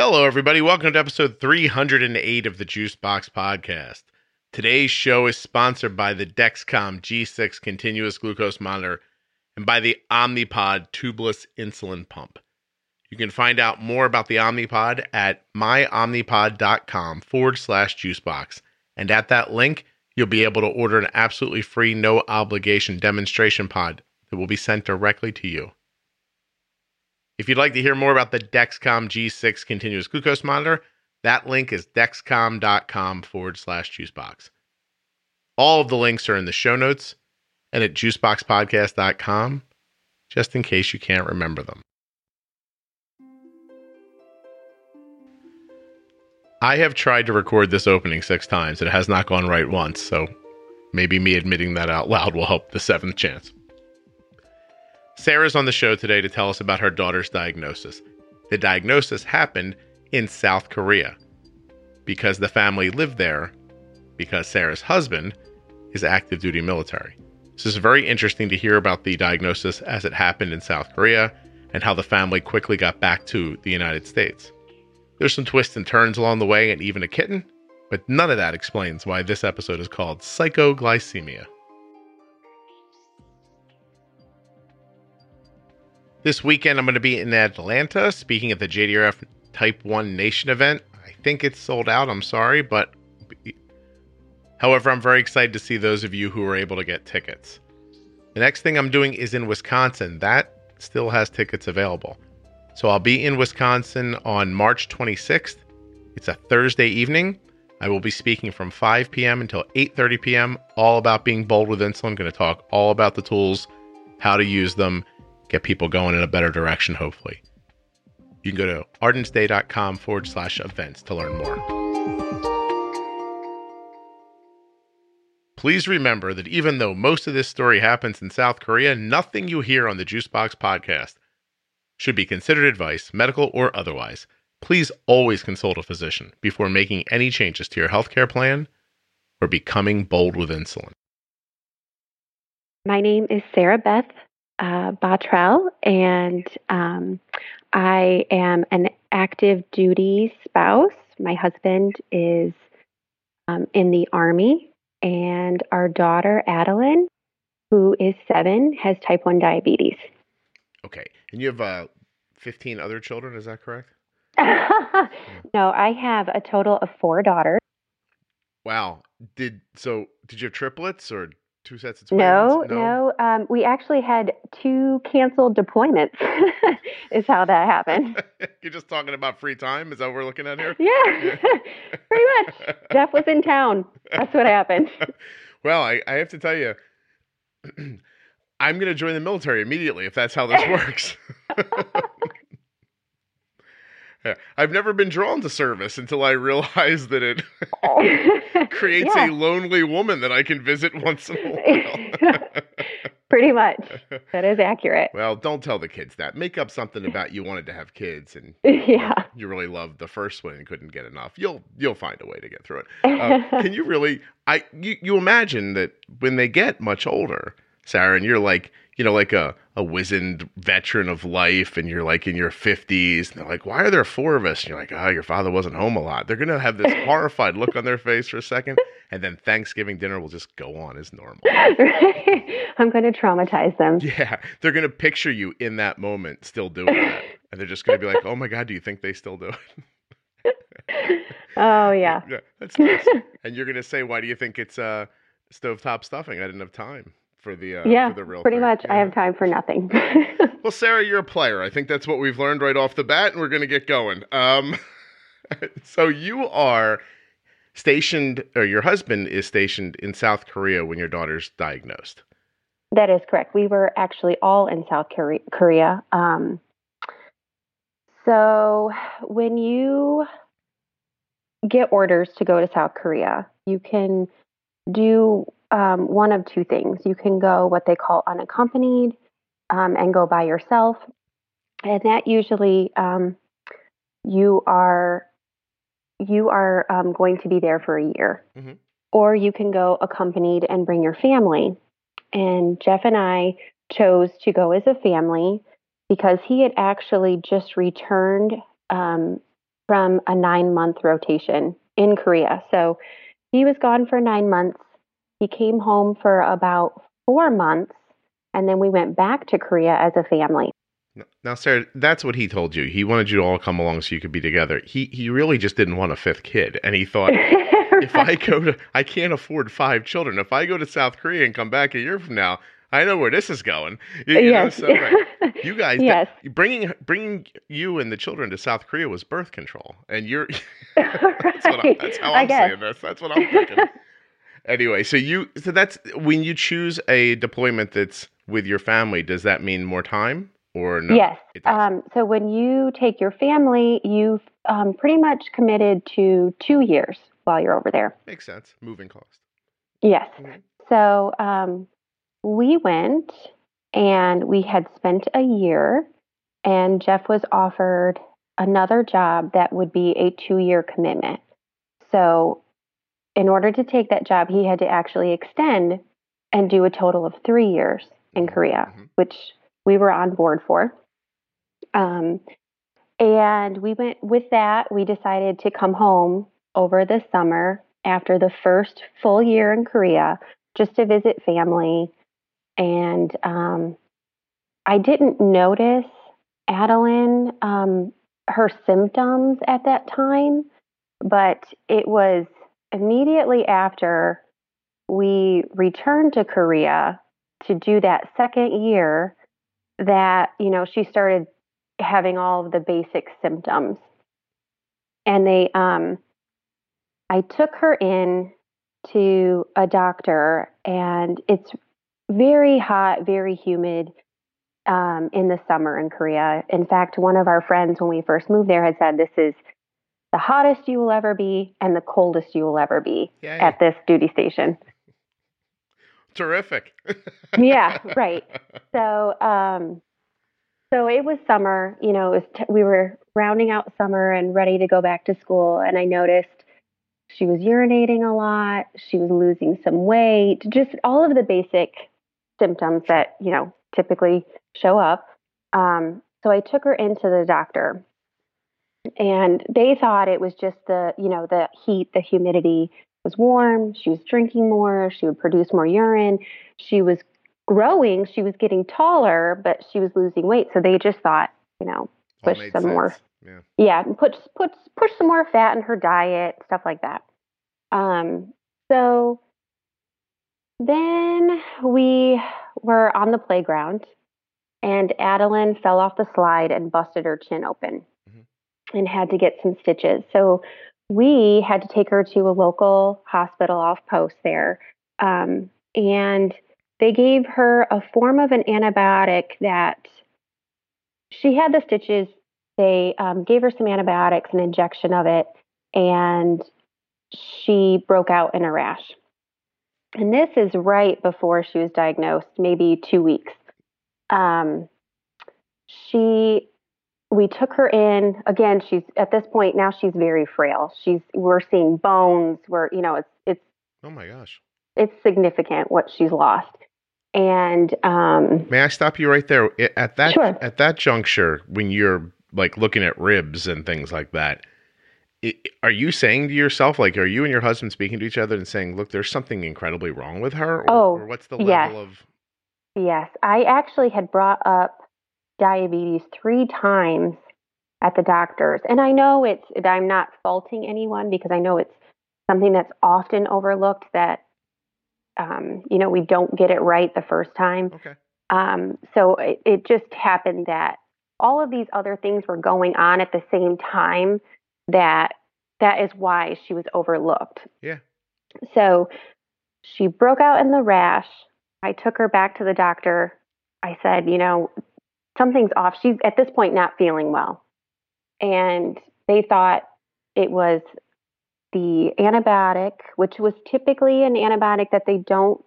Hello, everybody. Welcome to episode 308 of the Juicebox Podcast. Today's show is sponsored by the Dexcom G6 continuous glucose monitor and by the Omnipod tubeless insulin pump. You can find out more about the Omnipod at myomnipod.com forward slash juicebox. And at that link, you'll be able to order an absolutely free, no obligation demonstration pod that will be sent directly to you. If you'd like to hear more about the Dexcom G6 continuous glucose monitor, that link is dexcom.com forward slash juicebox. All of the links are in the show notes and at juiceboxpodcast.com, just in case you can't remember them. I have tried to record this opening six times. It has not gone right once, so maybe me admitting that out loud will help the seventh chance. Sarah's on the show today to tell us about her daughter's diagnosis. The diagnosis happened in South Korea because the family lived there because Sarah's husband is active duty military. So it's very interesting to hear about the diagnosis as it happened in South Korea and how the family quickly got back to the United States. There's some twists and turns along the way and even a kitten, but none of that explains why this episode is called Psychoglycemia. This weekend, I'm going to be in Atlanta speaking at the JDRF Type 1 Nation event. I think it's sold out. I'm sorry, but however, I'm very excited to see those of you who are able to get tickets. The next thing I'm doing is in Wisconsin. That still has tickets available. So I'll be in Wisconsin on March 26th. It's a Thursday evening. I will be speaking from 5 p.m. until 8:30 p.m. all about being bold with insulin. I'm going to talk all about the tools, how to use them, get people going in a better direction, hopefully. You can go to ardensday.com forward slash events to learn more. Please remember that even though most of this story happens in South Korea, nothing you hear on the Juicebox podcast should be considered advice, medical or otherwise. Please always consult a physician before making any changes to your healthcare plan or becoming bold with insulin. My name is Sarah Beth uh, Bottrell, and um, I am an active duty spouse. My husband is um, in the Army, and our daughter, Adeline, who is seven, has type 1 diabetes. Okay. And you have uh, 15 other children, is that correct? no, I have a total of four daughters. Wow. Did so did you have triplets or two sets of twins? No, no. no um, we actually had two canceled deployments. is how that happened. You're just talking about free time. Is that what we're looking at here? Yeah, pretty much. Jeff was in town. That's what happened. well, I, I have to tell you, I'm going to join the military immediately if that's how this works. Yeah. I've never been drawn to service until I realized that it creates yeah. a lonely woman that I can visit once in a while. Pretty much. That is accurate. Well, don't tell the kids that. Make up something about you wanted to have kids and yeah. you really loved the first one and couldn't get enough. You'll you'll find a way to get through it. Uh, can you really I you, you imagine that when they get much older, Sarah, and you're like you know, like a, a wizened veteran of life and you're like in your 50s. And they're like, why are there four of us? And you're like, oh, your father wasn't home a lot. They're going to have this horrified look on their face for a second. And then Thanksgiving dinner will just go on as normal. I'm going to traumatize them. Yeah. They're going to picture you in that moment still doing that. And they're just going to be like, oh my God, do you think they still do it? oh, yeah. Yeah, that's nice. and you're going to say, why do you think it's uh, stovetop stuffing? I didn't have time for the uh, yeah, for the real pretty thing. much. Yeah. I have time for nothing. well, Sarah, you're a player. I think that's what we've learned right off the bat, and we're going to get going. Um, so you are stationed, or your husband is stationed in South Korea when your daughter's diagnosed. That is correct. We were actually all in South Korea. Um, so when you get orders to go to South Korea, you can do um, one of two things. You can go what they call unaccompanied um, and go by yourself. And that usually um, you are you are um, going to be there for a year. Mm-hmm. Or you can go accompanied and bring your family. And Jeff and I chose to go as a family because he had actually just returned um, from a nine month rotation in Korea. So he was gone for nine months. He came home for about four months, and then we went back to Korea as a family. Now, Sarah, that's what he told you. He wanted you to all come along so you could be together. He he really just didn't want a fifth kid, and he thought if I go to, I can't afford five children. If I go to South Korea and come back a year from now, I know where this is going. You, you yes. Know, so, right. You guys, yes. that, bringing bringing you and the children to South Korea was birth control, and you're. that's, what I, that's how I I'm guess. saying this. That's what I'm thinking. Anyway, so you so that's when you choose a deployment that's with your family. Does that mean more time or no? Yes. Um, so when you take your family, you've um, pretty much committed to two years while you're over there. Makes sense. Moving cost. Yes. Mhm. So um, we went and we had spent a year, and Jeff was offered another job that would be a two year commitment. So, in order to take that job, he had to actually extend and do a total of three years in Mhm. Korea, Mhm. which we were on board for. Um, and we went with that. We decided to come home over the summer after the first full year in Korea just to visit family. And um, I didn't notice Adeline, um, her symptoms at that time, but it was immediately after we returned to Korea to do that second year that, you know, she started having all of the basic symptoms. And they, um, I took her in to a doctor, and it's very hot, very humid um, in the summer in Korea. In fact, one of our friends, when we first moved there, had said this is the hottest you will ever be and the coldest you will ever be Yay. at this duty station. Terrific. Yeah, right. So, um, so it was summer. You know, it was t- we were rounding out summer and ready to go back to school, and I noticed she was urinating a lot. She was losing some weight. Just all of the basic symptoms that you know typically show up. Um, so I took her into the doctor, and they thought it was just the you know the heat, the humidity was warm. She was drinking more. She would produce more urine. She was growing. She was getting taller, but she was losing weight. So they just thought, you know, push some more. Yeah. Yeah, put put push some more fat in her diet, stuff like that. Um, so then we were on the playground, and Adeline fell off the slide and busted her chin open. And had to get some stitches. So we had to take her to a local hospital off post there, um, and they gave her a form of an antibiotic that she had the stitches they um, gave her some antibiotics, an injection of it, and she broke out in a rash. And this is right before she was diagnosed, maybe two weeks. Um, she, we took her in again. She's at this point now. She's very frail. She's we're seeing bones. We're you know it's it's Oh my gosh. it's significant what she's lost. And um, May I stop you right there? At that Sure. at that juncture, when you're like looking at ribs and things like that, i are you saying to yourself, like, are you and your husband speaking to each other and saying, "Look, there's something incredibly wrong with her"? Or, Oh, or what's the yes. level of? Yes, I actually had brought up diabetes three times at the doctor's. And I know it's, I'm not faulting anyone because I know it's something that's often overlooked that, um, you know, we don't get it right the first time. Okay. Um, so it, it just happened that all of these other things were going on at the same time that that is why she was overlooked. Yeah. So she broke out in the rash. I took her back to the doctor. I said, you know, something's off. She's at this point not feeling well. And they thought it was the antibiotic, which was typically an antibiotic that they don't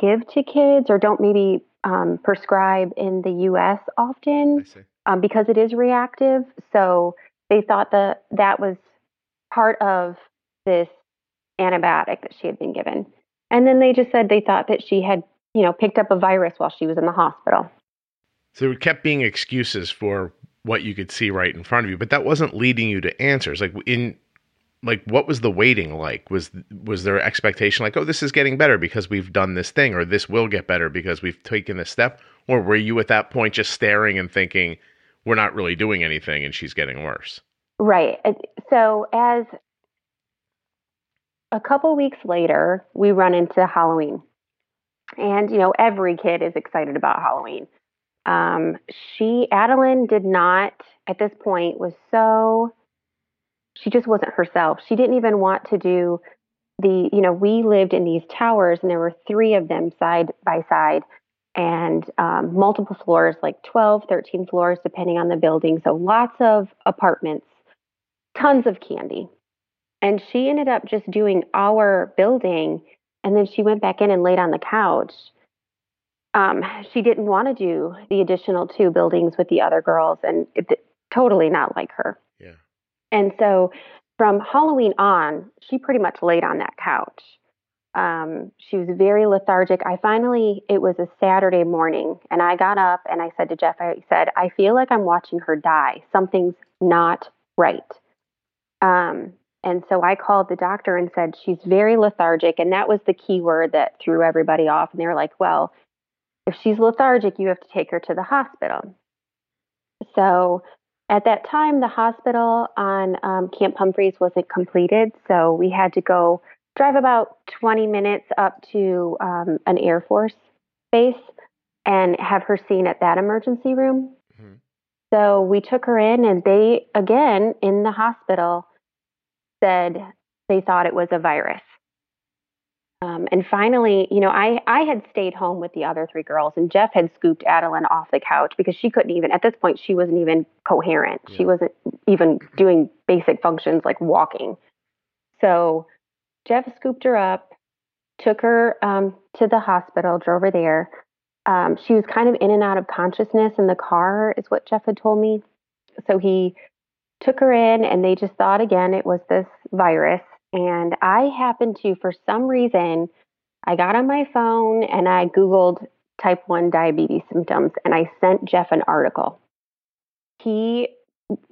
give to kids or don't maybe um, prescribe in the US often um, because it is reactive. So they thought that that was part of this antibiotic that she had been given. And then they just said they thought that she had, you know, picked up a virus while she was in the hospital. So it kept being excuses for what you could see right in front of you, but that wasn't leading you to answers. Like in like what was the waiting like? Was was there expectation like, oh, this is getting better because we've done this thing, or this will get better because we've taken this step? Or were you at that point just staring and thinking, we're not really doing anything and she's getting worse? Right. Uh, so as a couple weeks later, we run into Halloween. And, you know, every kid is excited about Halloween. Um, she, Adeline, did not, at this point, was so, she just wasn't herself. She didn't even want to do the, you know, we lived in these towers and there were three of them side by side and um, multiple floors, like 12, 13 floors, depending on the building. So lots of apartments, tons of candy. And she ended up just doing our building. And then she went back in and laid on the couch um, she didn't want to do the additional two buildings with the other girls and it, totally not like her. Yeah. And so from Halloween on, she pretty much laid on that couch. Um, she was very lethargic. I finally, it was a Saturday morning, and I got up and I said to Jeff, I said, I feel like I'm watching her die. Something's not right. Um, and so I called the doctor and said, She's very lethargic. And that was the key word that threw everybody off. And they were like, Well, if she's lethargic, you have to take her to the hospital. So at that time, the hospital on um, Camp Humphreys wasn't completed. So we had to go drive about 20 minutes up to um, an Air Force base and have her seen at that emergency room. Mm-hmm. So we took her in, and they, again, in the hospital, said they thought it was a virus. Um, and finally, you know, I, I had stayed home with the other three girls, and Jeff had scooped Adeline off the couch because she couldn't even, at this point, she wasn't even coherent. Yeah. She wasn't even doing basic functions like walking. So Jeff scooped her up, took her um, to the hospital, drove her there. Um, she was kind of in and out of consciousness in the car, is what Jeff had told me. So he took her in, and they just thought again it was this virus. And I happened to, for some reason, I got on my phone and I Googled type 1 diabetes symptoms and I sent Jeff an article. He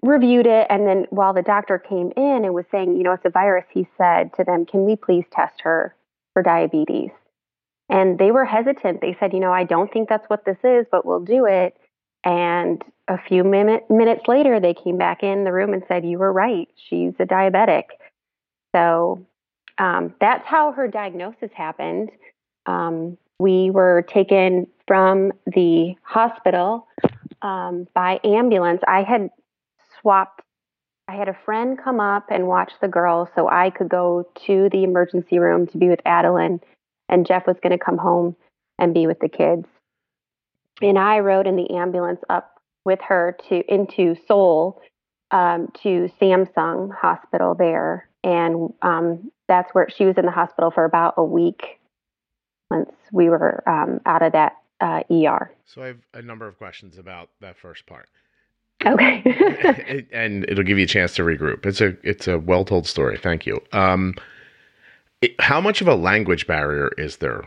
reviewed it. And then while the doctor came in and was saying, you know, it's a virus, he said to them, can we please test her for diabetes? And they were hesitant. They said, you know, I don't think that's what this is, but we'll do it. And a few minute, minutes later, they came back in the room and said, you were right. She's a diabetic. So um, that's how her diagnosis happened. Um, we were taken from the hospital um, by ambulance. I had swapped, I had a friend come up and watch the girls so I could go to the emergency room to be with Adeline, and Jeff was going to come home and be with the kids. And I rode in the ambulance up with her to into Seoul um, to Samsung Hospital there and um, that's where she was in the hospital for about a week once we were um, out of that uh, ER. So I have a number of questions about that first part. Okay. and it'll give you a chance to regroup. It's a it's a well told story. Thank you. Um, it, how much of a language barrier is there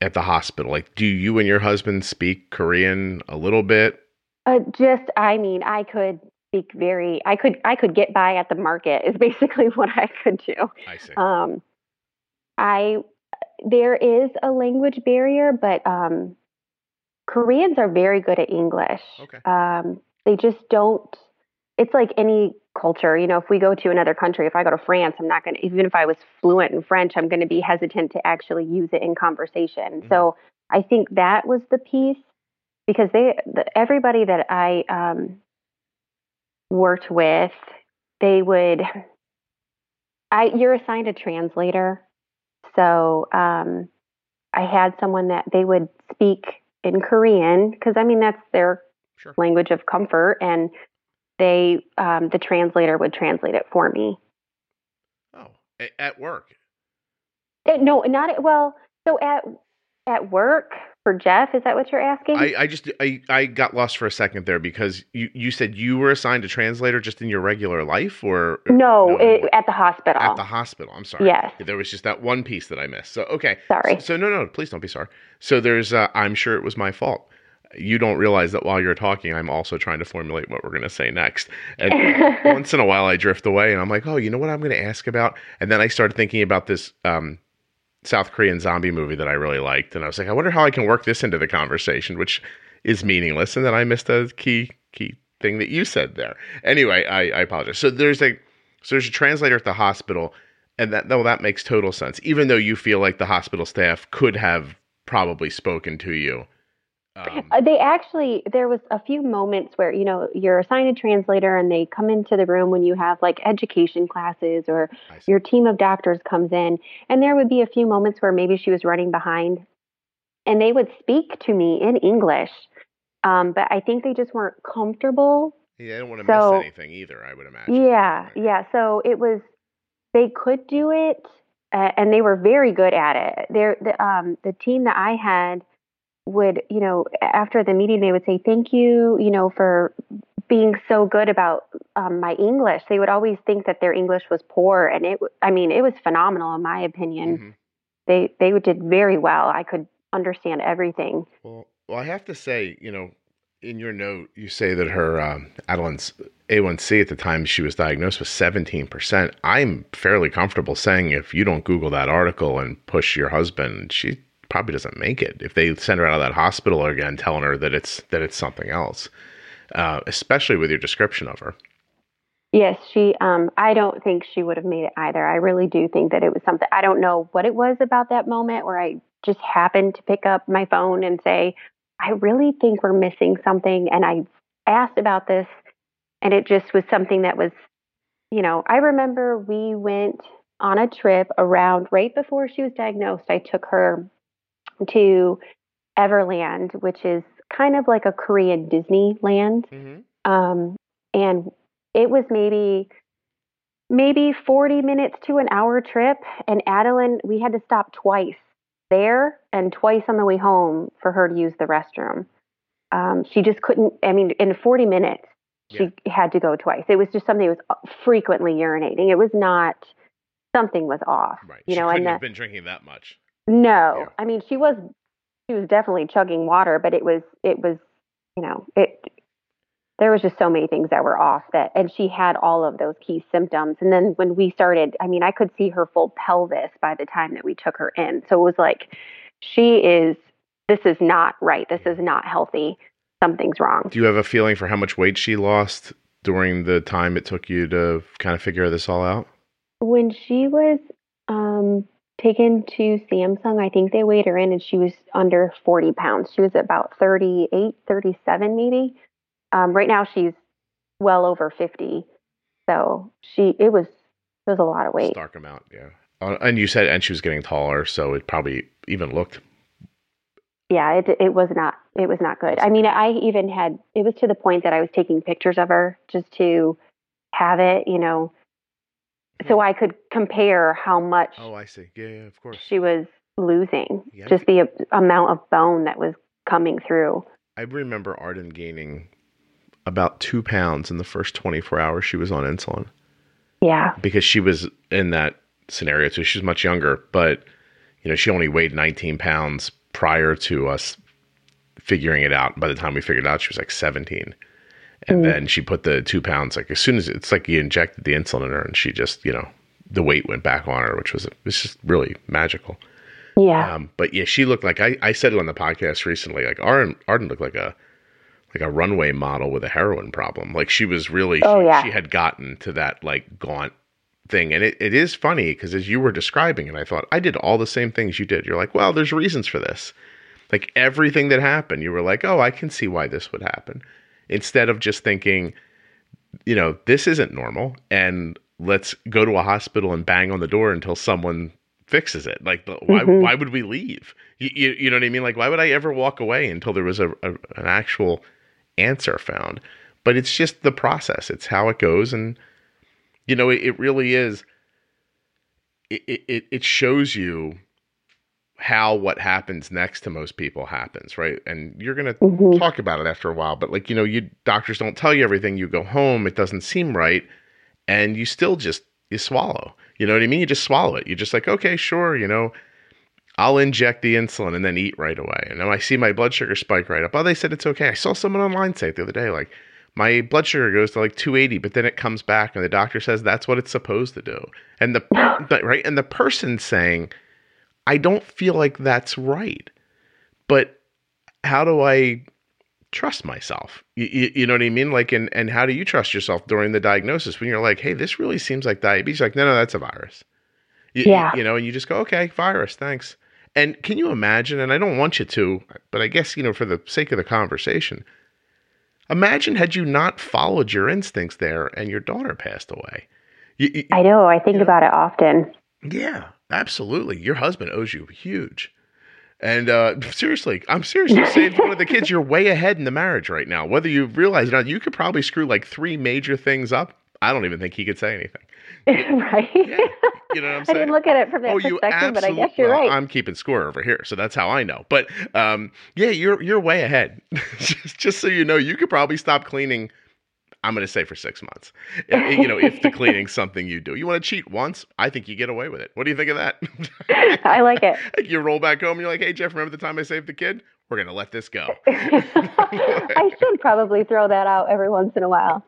at the hospital? Like, do you and your husband speak Korean a little bit? Uh, just, I mean, I could speak very i could i could get by at the market is basically what i could do i see um i there is a language barrier but um koreans are very good at english okay. um they just don't it's like any culture you know if we go to another country if i go to france i'm not going to even if i was fluent in french i'm going to be hesitant to actually use it in conversation mm-hmm. so i think that was the piece because they the, everybody that i um worked with, they would, I, you're assigned a translator. So um, I had someone that they would speak in Korean because I mean that's their sure. language of comfort, and they um, the translator would translate it for me. Oh, at work? It, no, not at, well. So at at work, for Jeff? Is that what you're asking? I, I just I, I got lost for a second there because you, you said you were assigned a translator just in your regular life or no, no it, at the hospital. At the hospital. I'm sorry. Yes. There was just that one piece that I missed. So okay. Sorry. So, so no no please don't be sorry. So there's uh, I'm sure it was my fault. you don't realize that while you're talking, I'm also trying to formulate what we're going to say next. And once in a while, I drift away and I'm like, oh, you know what I'm going to ask about? And then I started thinking about this um, South Korean zombie movie that I really liked. And I was like, I wonder how I can work this into the conversation, which is meaningless. And then I missed a key, key thing that you said there. Anyway, I, I apologize. So there's a, so there's a translator at the hospital and that, well, that makes total sense. Even though you feel like the hospital staff could have probably spoken to you um, uh, they actually, there was a few moments where, you know, you're assigned a translator and they come into the room when you have like education classes or your team of doctors comes in. And there would be a few moments where maybe she was running behind and they would speak to me in English. Um, but I think they just weren't comfortable. Yeah, I don't want to so, miss anything either, I would imagine. Yeah, right. yeah. So it was, they could do it uh, and they were very good at it. They're, the, um, the team that I had, would, you know, after the meeting, they would say, thank you, you know, for being so good about um, my English. They would always think that their English was poor. And it, I mean, it was phenomenal in my opinion. Mm-hmm. They, they did very well. I could understand everything. Well, well, I have to say, you know, in your note, you say that her um, Adeline's A1C at the time she was diagnosed was 17%. I'm fairly comfortable saying if you don't Google that article and push your husband, she probably doesn't make it if they send her out of that hospital again, telling her that it's that it's something else. Uh, especially with your description of her. Yes, she. Um, I don't think she would have made it either. I really do think that it was something. I don't know what it was about that moment where I just happened to pick up my phone and say, "I really think we're missing something." And I asked about this, and it just was something that was, you know, I remember we went on a trip around right before she was diagnosed. I took her to Everland, which is kind of like a Korean Disneyland. Mm-hmm. Um, and it was maybe maybe 40 minutes to an hour trip. And Adeline, we had to stop twice there and twice on the way home for her to use the restroom. Um, she just couldn't, I mean, in 40 minutes, she yeah. had to go twice. It was just something that was uh, frequently urinating. It was not something was off. Right. You she know, and have been drinking that much. No, yeah. I mean she was she was definitely chugging water, but it was it was you know it there was just so many things that were off that and she had all of those key symptoms. And then when we started i mean i could see her full pelvis by the time that we took her in. So it was like she is this is not right. This is not healthy. Something's wrong. Do you have a feeling for how much weight she lost during the time it took you to kind of figure this all out? When she was um taken to Samsung. I think they weighed her in and she was under 40 pounds. She was about 38, 37 maybe. Um, right now she's well over 50. So she, it was, it was a lot of weight. Stark amount. Yeah. Uh, and you said, and she was getting taller. So it probably even looked. Yeah, it, it was not, it was not good. I mean, I even had, it was to the point that I was taking pictures of her just to have it, you know, so mm. I could compare how much. Oh, I see. Yeah, yeah of course. She was losing yeah, just the amount of bone that was coming through. I remember Arden gaining about two pounds in the first 24 hours she was on insulin. Yeah. Because she was in that scenario too. She was much younger, but you know, she only weighed 19 pounds prior to us figuring it out. By the time we figured it out, she was like 17 and mm. then she put the two pounds like as soon as it's like you injected the insulin in her and she just you know the weight went back on her which was it's just really magical. Yeah. Um, but yeah she looked like I, I said it on the podcast recently like arden arden looked like a like a runway model with a heroin problem. Like she was really oh, she, yeah. she had gotten to that like gaunt thing. And it, it is funny because as you were describing it i thought i did all the same things you did. You're like well there's reasons for this. Like everything that happened you were like oh i can see why this would happen instead of just thinking, you know, this isn't normal and let's go to a hospital and bang on the door until someone fixes it. Like, why, mm-hmm. why would we leave? You, you, you, know what I mean? Like, why would I ever walk away until there was a, a, an actual answer found? But it's just the process, it's how it goes. And, you know, it, it really is, it, it, it shows you how what happens next to most people happens, right? And you're going to mm-hmm. talk about it after a while, but like, you know, you doctors don't tell you everything. You go home, it doesn't seem right, and you still just you swallow. You know what I mean? You just swallow it. You're just like, okay, sure, you know, I'll inject the insulin and then eat right away. And then I see my blood sugar spike right up. Oh, they said it's okay. I saw someone online say it the other day, like my blood sugar goes to like 280, but then it comes back, and the doctor says that's what it's supposed to do. And the, the right and the person saying, I don't feel like that's right, but how do I trust myself? You, you, you, know what I mean? Like, and and how do you trust yourself during the diagnosis when you're like, hey, this really seems like diabetes? You're like, no, no, that's a virus. You, yeah. You know, and you just go, okay, virus, thanks. And can you imagine? And I don't want you to, but I guess, you know, for the sake of the conversation, imagine had you not followed your instincts there and your daughter passed away. I know. I think about it often. Yeah, absolutely. Your husband owes you huge. And uh, seriously, I'm seriously saved one of the kids. You're way ahead in the marriage right now. Whether you realize it or not, you could probably screw like three major things up. I don't even think he could say anything. right. Yeah. You know what I'm saying? I didn't look at it from that oh, perspective, but I guess you're well, right. I'm keeping score over here, so that's how I know. But um, yeah, you're you're way ahead. just, just so you know, you could probably stop cleaning. I'm going to say for six months. Eh, you know, if the cleaning's something you do, you want to cheat once, I think you get away with it. What do you think of that? I like it. you roll back home, and you're like, "Hey, Jeff, remember the time I saved the kid? We're going to let this go." I should probably throw that out every once in a while.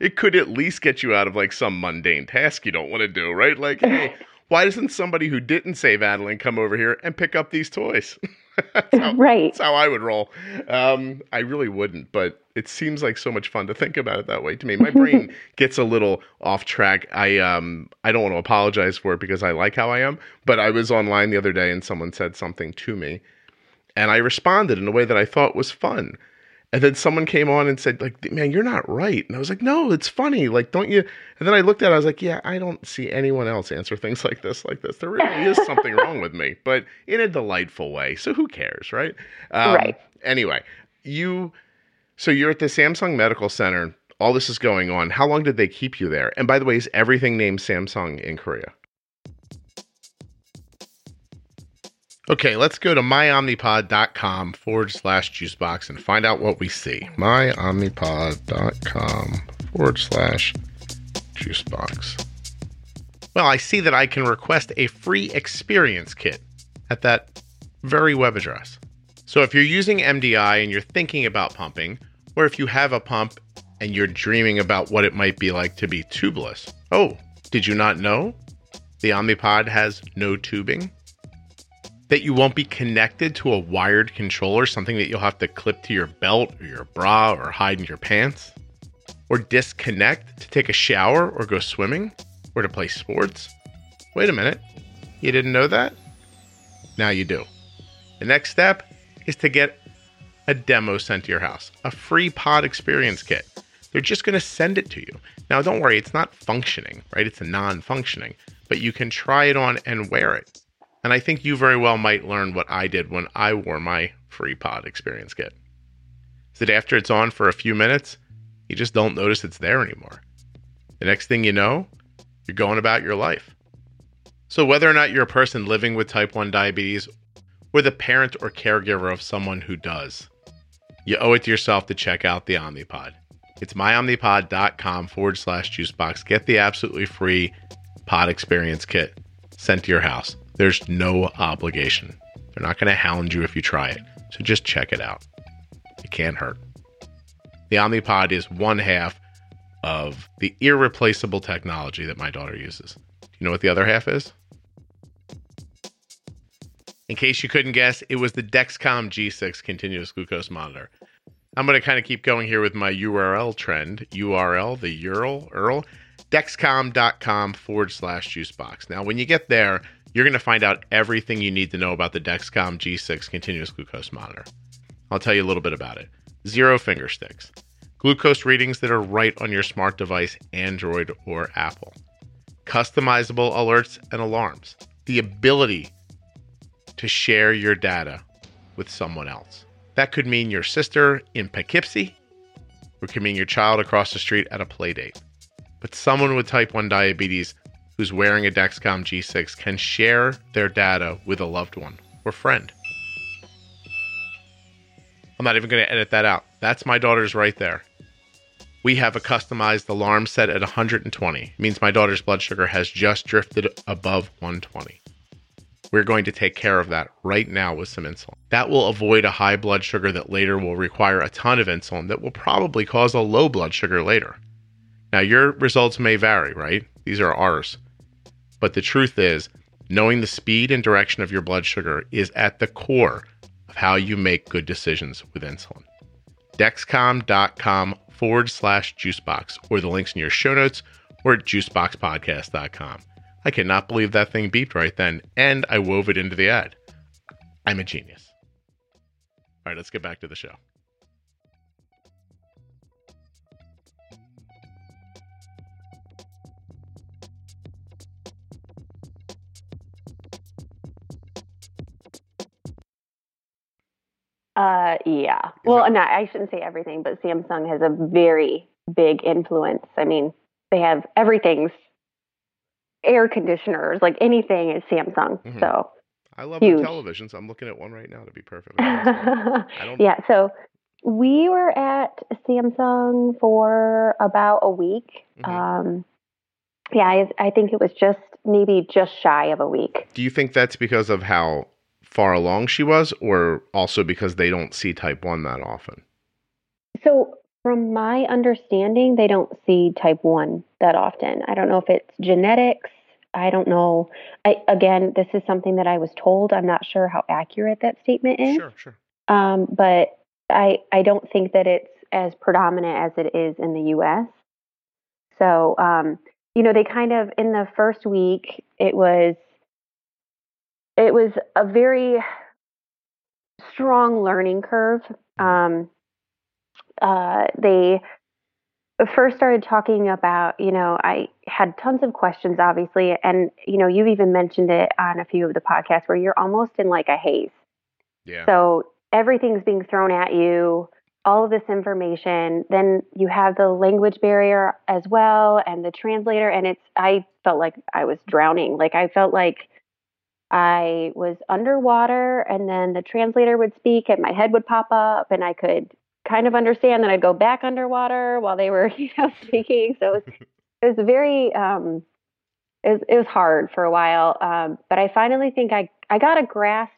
it could at least get you out of like some mundane task you don't want to do, right? Like, hey, why doesn't somebody who didn't save Adeline come over here and pick up these toys? that's how, right. That's how I would roll. Um, I really wouldn't, but it seems like so much fun to think about it that way to me. My brain gets a little off track. I um I don't want to apologize for it because I like how I am, but I was online the other day and someone said something to me and I responded in a way that I thought was fun. And then someone came on and said, like, man, you're not right. And I was like, no, it's funny. Like, don't you? And then I looked at it, I was like, yeah, I don't see anyone else answer things like this, like this. There really is something wrong with me, but in a delightful way. So who cares, right? Um, right. Anyway, you, so you're at the Samsung Medical Center. All this is going on. How long did they keep you there? And by the way, is everything named Samsung in Korea? Okay, let's go to myomnipod.com forward slash juicebox and find out what we see. Myomnipod.com forward slash juicebox. Well, I see that I can request a free experience kit at that very web address. So if you're using MDI and you're thinking about pumping, or if you have a pump and you're dreaming about what it might be like to be tubeless, oh, did you not know? The Omnipod has no tubing that you won't be connected to a wired controller, something that you'll have to clip to your belt or your bra or hide in your pants, or disconnect to take a shower or go swimming or to play sports. Wait a minute, you didn't know that? Now you do. The next step is to get a demo sent to your house, a free pod experience kit. They're just going to send it to you. Now, don't worry, it's not functioning, right? It's a non functioning, but you can try it on and wear it. And I think you very well might learn what I did when I wore my free pod experience kit. Is that after it's on for a few minutes, you just don't notice it's there anymore. The next thing you know, you're going about your life. So, whether or not you're a person living with type 1 diabetes or the parent or caregiver of someone who does, you owe it to yourself to check out the Omnipod. It's myomnipod.com forward slash juicebox. Get the absolutely free pod experience kit sent to your house. There's no obligation. They're not going to hound you if you try it. So just check it out. It can't hurt. The Omnipod is one half of the irreplaceable technology that my daughter uses. Do you know what the other half is? In case you couldn't guess, it was the Dexcom G6 continuous glucose monitor. I'm going to kind of keep going here with my URL trend. URL, the URL, URL, dexcom.com forward slash juicebox. Now, when you get there, you're going to find out everything you need to know about the Dexcom G6 continuous glucose monitor. I'll tell you a little bit about it. Zero finger sticks, glucose readings that are right on your smart device, Android or Apple, customizable alerts and alarms, the ability to share your data with someone else. That could mean your sister in Poughkeepsie, or it could mean your child across the street at a play date. But someone with type 1 diabetes who's wearing a Dexcom G6 can share their data with a loved one or friend. I'm not even going to edit that out. That's my daughter's right there. We have a customized alarm set at 120. It means my daughter's blood sugar has just drifted above 120. We're going to take care of that right now with some insulin. That will avoid a high blood sugar that later will require a ton of insulin that will probably cause a low blood sugar later. Now, your results may vary, right? These are ours. But the truth is, knowing the speed and direction of your blood sugar is at the core of how you make good decisions with insulin. Dexcom.com forward slash juicebox, or the links in your show notes, or at juiceboxpodcast.com. I cannot believe that thing beeped right then, and I wove it into the ad. I'm a genius. All right, let's get back to the show. Uh, yeah. Well, not I shouldn't say everything, but Samsung has a very big influence. I mean, they have everything's air conditioners, like anything is Samsung. Mhm. So I love Huge. the televisions. I'm looking at one right now to be perfectly honest. I don't yeah, so we were at Samsung for about a week. Mhm. Um, yeah, I, I think it was just maybe just shy of a week. Do you think that's because of how far along she was, or also because they don't see type 1 that often? So, from my understanding, they don't see type 1 that often. I don't know if it's genetics. I don't know. I, again, this is something that I was told. I'm not sure how accurate that statement is. Sure, sure. Um, but I, I don't think that it's as predominant as it is in the US. So, um, you know, they kind of, in the first week, it was, it was a very strong learning curve. Um, uh, they first started talking about, you know, I had tons of questions, obviously, and you know, you've even mentioned it on a few of the podcasts where you're almost in like a haze. Yeah. So everything's being thrown at you, all of this information. Then you have the language barrier as well, and the translator. And it's, I felt like I was drowning. Like I felt like I was underwater, and then the translator would speak, and my head would pop up, and I could kind of understand. Then I'd go back underwater while they were, you know, speaking. So it was, it was very, um, it was, it was hard for a while. Um, but I finally think I, I got a grasp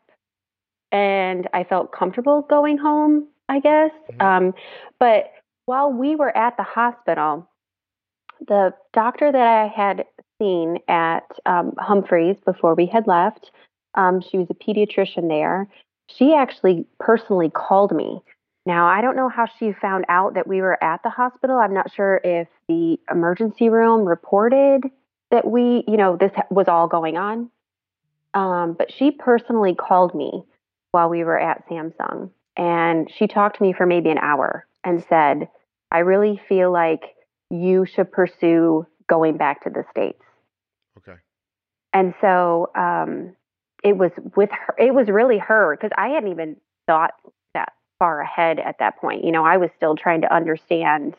and I felt comfortable going home, I guess. Mhm. Um, but while we were at the hospital, the doctor that I had seen at um, Humphreys before we had left, um, she was a pediatrician there. She actually personally called me. Now, I don't know how she found out that we were at the hospital. I'm not sure if the emergency room reported that we, you know, this was all going on. Um, but she personally called me while we were at Samsung. And she talked to me for maybe an hour and said, I really feel like you should pursue going back to the States. And so um, it was with her, it was really her because I hadn't even thought that far ahead at that point. You know, I was still trying to understand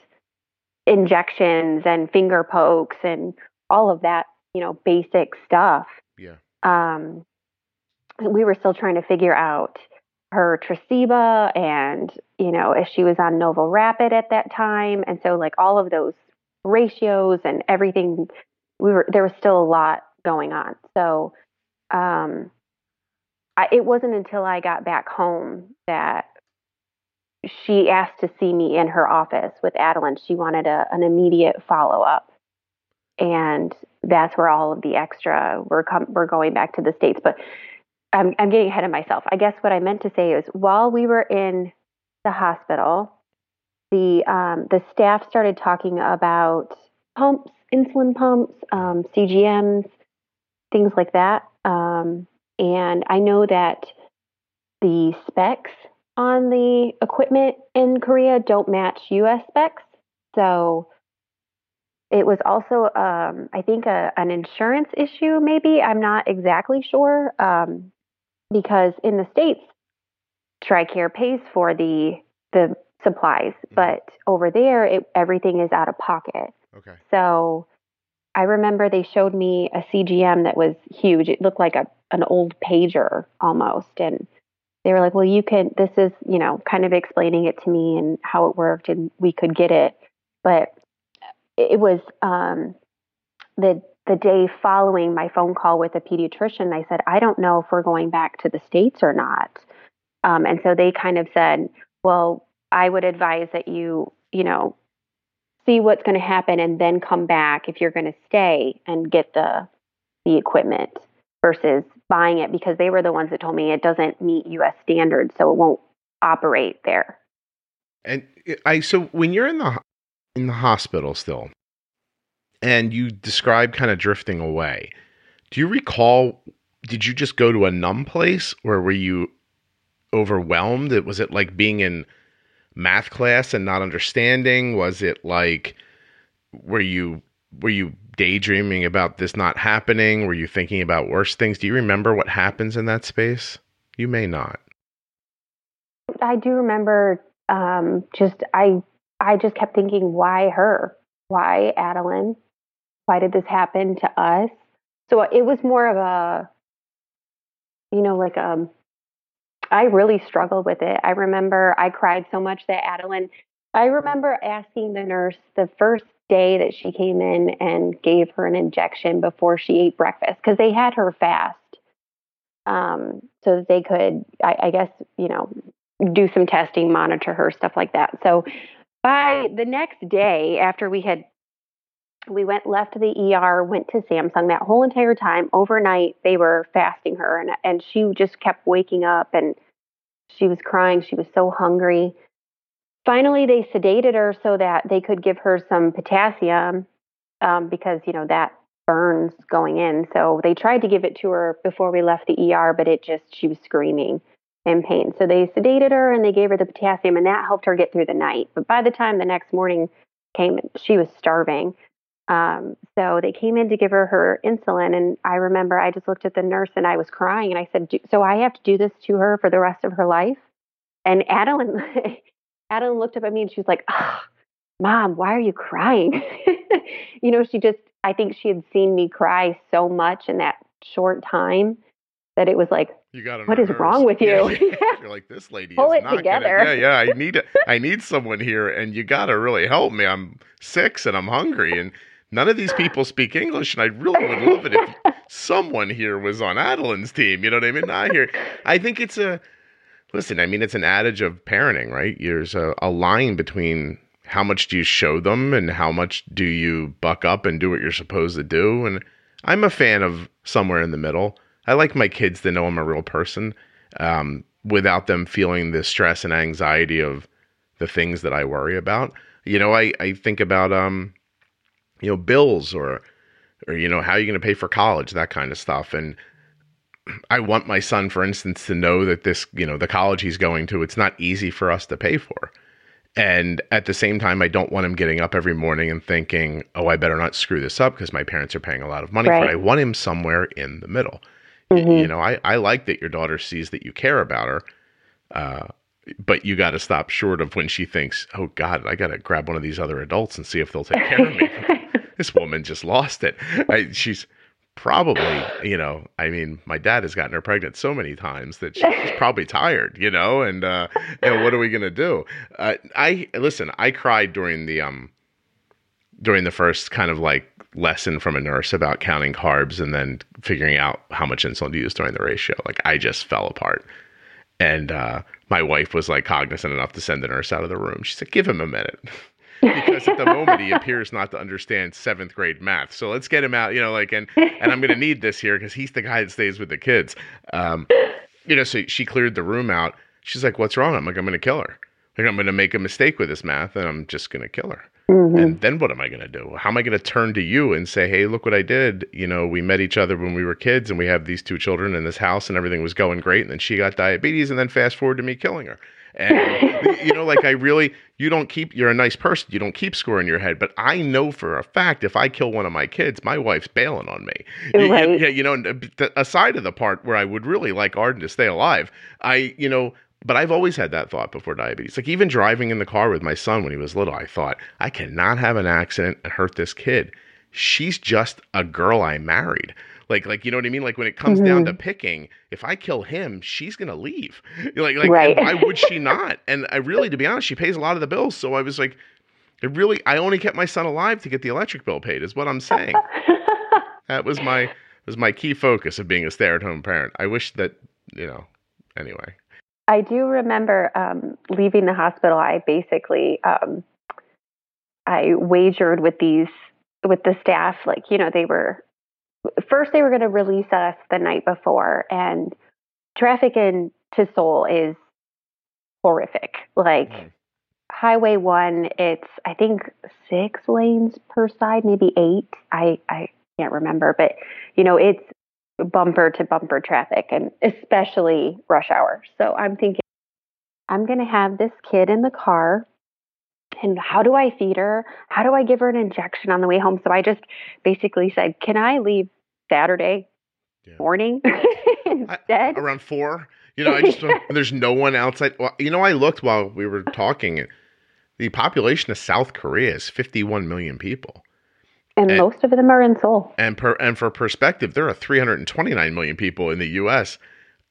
injections and finger pokes and all of that, you know, basic stuff Yeah. um, we were still trying to figure out her Tresiba and, you know, if she was on Novo Rapid at that time. And so, like, all of those ratios and everything, we were, there was still a lot going on. So, um, I, it wasn't until I got back home that she asked to see me in her office with Adeline. She wanted a, an immediate follow up. And that's where all of the extra we're com- we're going back to the states. But I'm I'm getting ahead of myself. I guess what I meant to say is while we were in the hospital, the um, the staff started talking about pumps, insulin pumps, um, CGMs, things like that. Um, and I know that the specs on the equipment in Korea don't match U.S. specs, so it was also, um, I think, a, an insurance issue, maybe. I'm not exactly sure. Um, because in the States, TRICARE pays for the, the supplies, but over there, it, everything is out of pocket. Okay. So I remember they showed me a CGM that was huge. It looked like a, an old pager almost. And they were like, well, you can, this is, you know, kind of explaining it to me and how it worked, and we could get it. But it was um, the the day following my phone call with the pediatrician, I said, I don't know if we're going back to the States or not. Um, and so they kind of said, well, I would advise that you, you know, see what's going to happen and then come back if you're going to stay and get the the equipment versus buying it because they were the ones that told me it doesn't meet US standards so it won't operate there. And eh, I so when you're in the in the hospital still and you describe kind of drifting away. Do you recall did you just go to a numb place or were you overwhelmed? Was it like being in math class and not understanding? Was it like were you were you daydreaming about this not happening? Were you thinking about worse things? Do you remember what happens in that space? You may not. I do remember um, just I I just kept thinking, why her? Why Adeline? Why did this happen to us? So it was more of a, you know, like um, I really struggled with it. I remember I cried so much that Adeline. I remember asking the nurse the first day that she came in and gave her an injection before she ate breakfast because they had her fast um, so that they could, I, I guess, you know, do some testing, monitor her, stuff like that. So by the next day, after we had we went left to the ER, went to Samsung that whole entire time. Overnight, they were fasting her, and and she just kept waking up and she was crying. She was so hungry. Finally, they sedated her so that they could give her some potassium um, because you know that burns going in. So they tried to give it to her before we left the ER, but it just she was screaming in pain. So they sedated her and they gave her the potassium, and that helped her get through the night. But by the time the next morning came, she was starving. Um, so they came in to give her her insulin, and I remember I just looked at the nurse and I was crying, and I said, "So I have to do this to her for the rest of her life?" And Adeline, Adeline looked up at me and she was like, oh, "Mom, why are you crying?" you know, she just, I think she had seen me cry so much in that short time that it was like, you got what is nerves. wrong with you? Yeah, You're like this lady. Pull is it not together. Gonna, yeah, yeah. I need a, I need someone here, and you got to really help me. I'm six and I'm hungry, and none of these people speak English, and I really would love it if someone here was on Adeline's team. You know what I mean? Not here. I think it's a listen. I mean, it's an adage of parenting, right? There's a, a line between how much do you show them and how much do you buck up and do what you're supposed to do. And I'm a fan of somewhere in the middle. I like my kids to know I'm a real person um, without them feeling the stress and anxiety of the things that I worry about. You know, I, I think about um, you know, bills or or you know, how are you going to pay for college, that kind of stuff. And I want my son, for instance, to know that this, you know, the college he's going to, it's not easy for us to pay for. And at the same time, I don't want him getting up every morning and thinking, oh, I better not screw this up because my parents are paying a lot of money Right. for it. I want him somewhere in the middle. Mhm. You know, I, I like that your daughter sees that you care about her. Uh, but you got to stop short of when she thinks, oh, God, I got to grab one of these other adults and see if they'll take care of me. this woman just lost it. I, she's probably, you know, I mean, my dad has gotten her pregnant so many times that she's probably tired, you know, and, uh, and what are we going to do? Uh, I, listen, I cried during the, um, during the first kind of like lesson from a nurse about counting carbs and then figuring out how much insulin to use during the ratio. Like I just fell apart. And, uh, my wife was like cognizant enough to send the nurse out of the room. She said, give him a minute because at the moment he appears not to understand seventh grade math. So let's get him out, you know, like, and, and I'm going to need this here because he's the guy that stays with the kids. Um, you know, so she cleared the room out. She's like, what's wrong? I'm like, I'm going to kill her. Like, I'm going to make a mistake with this math and I'm just going to kill her. Mhm. And then what am I going to do? How am I going to turn to you and say, hey, look what I did? You know, we met each other when we were kids and we have these two children in this house and everything was going great. And then she got diabetes and then fast forward to me killing her. And, you know, like I really, you don't keep, you're a nice person. You don't keep score in your head. But I know for a fact if I kill one of my kids, my wife's bailing on me. You- you- Right. Yeah, you know, uh, aside of the part where I would really like Arden to stay alive, I, you know, but I've always had that thought before diabetes. Like even driving in the car with my son when he was little, I thought, I cannot have an accident and hurt this kid. She's just a girl I married. Like, like you know what I mean? Like when it comes down to picking, if I kill him, she's gonna leave. Like, like Right. why would she not? And I really, to be honest, she pays a lot of the bills. So I was like, it really, I only kept my son alive to get the electric bill paid, is what I'm saying. that was my was my key focus of being a stay at home parent. I wish that you know. Anyway, I do remember um, leaving the hospital. I basically um, I wagered with these with the staff. Like you know, they were first they were going to release us the night before, and traffic in to Seoul is horrific. Like mm. Highway One, it's I think six lanes per side, maybe eight. I I can't remember, but you know it's bumper to bumper traffic, and especially rush hour. So I'm thinking I'm going to have this kid in the car. And how do I feed her? How do I give her an injection on the way home? So I just basically said, Can I leave Saturday yeah. morning instead? I, around four? You know, I just there's no one outside. Well, you know, I looked while we were talking. The population of South Korea is 51 million people. And, and most of them are in Seoul. And per and for perspective, there are 329 million people in the U.S.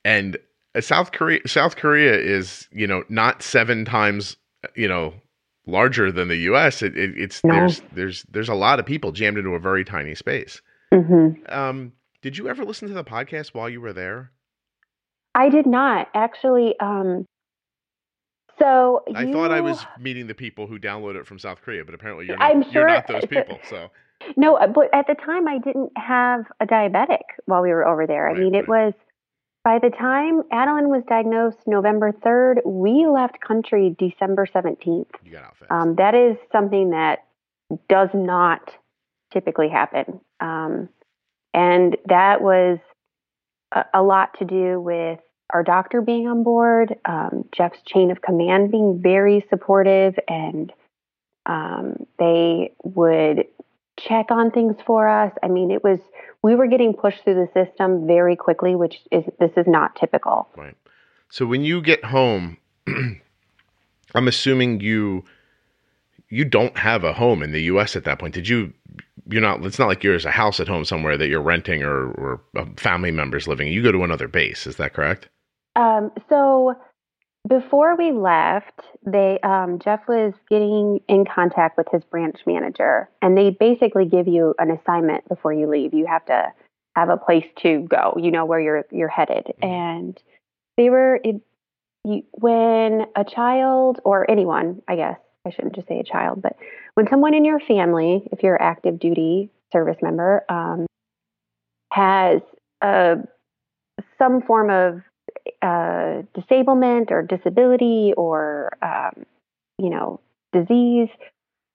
and uh, South Korea South Korea is you know not seven times you know larger than the U.S. It, it, it's there's there's there's a lot of people jammed into a very tiny space. Mm-hmm. Um, did you ever listen to the podcast while you were there? I did not actually. Um, so I you... thought I was meeting the people who download it from South Korea, but apparently you're not. I'm sure you're not those people. So no, but at the time I didn't have a diabetic while we were over there. I right, mean, it was by the time Adeline was diagnosed November 3rd, we left country December 17th. You got out fast. Um, that is something that does not typically happen. Um, and that was a, a, lot to do with our doctor being on board, um, Jeff's chain of command being very supportive, and um, they would check on things for us. I mean, it was we were getting pushed through the system very quickly, which is this is not typical. Right. So when you get home, I'm assuming you you don't have a home in the U.S. at that point. Did you? You're not. It's not like yours a house at home somewhere that you're renting or or family members living. You go to another base. Is that correct? Um. So before we left, they um, Jeff was getting in contact with his branch manager, and they basically give you an assignment before you leave. You have to have a place to go. You know where you're you're headed, mm-hmm. and they were it, you, when a child or anyone, I guess I shouldn't just say a child, but when someone in your family, if you're active duty service member, um, has a some form of uh, disablement or disability or um, you know disease,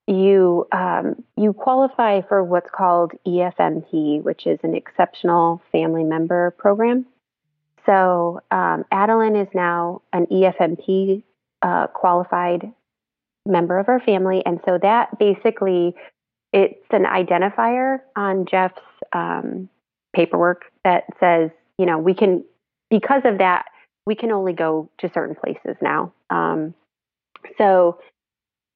you um, you qualify for what's called EFMP, which is an Exceptional Family Member Program. So um, Adeline is now an EFMP uh, qualified member of our family, and so that basically it's an identifier on Jeff's um, paperwork that says you know we can because of that, we can only go to certain places now. Um, so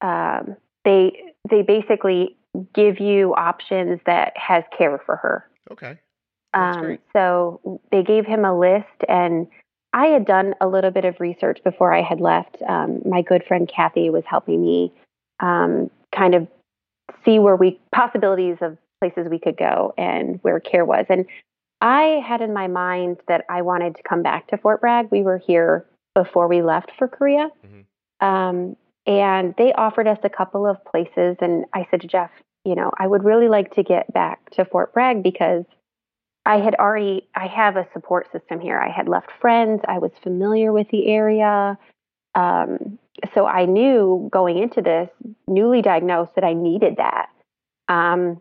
um, they they basically give you options that has care for her. Okay. Um, so they gave him a list, and I had done a little bit of research before I had left. Um, my good friend Kathy was helping me um, kind of see where we possibilities of places we could go and where care was. And I had in my mind that I wanted to come back to Fort Bragg. We were here before we left for Korea. Mm-hmm. Um, and they offered us a couple of places. And I said to Jeff, you know, I would really like to get back to Fort Bragg because I had already, I have a support system here. I had left friends, I was familiar with the area. Um, so I knew going into this, newly diagnosed, that I needed that. Um,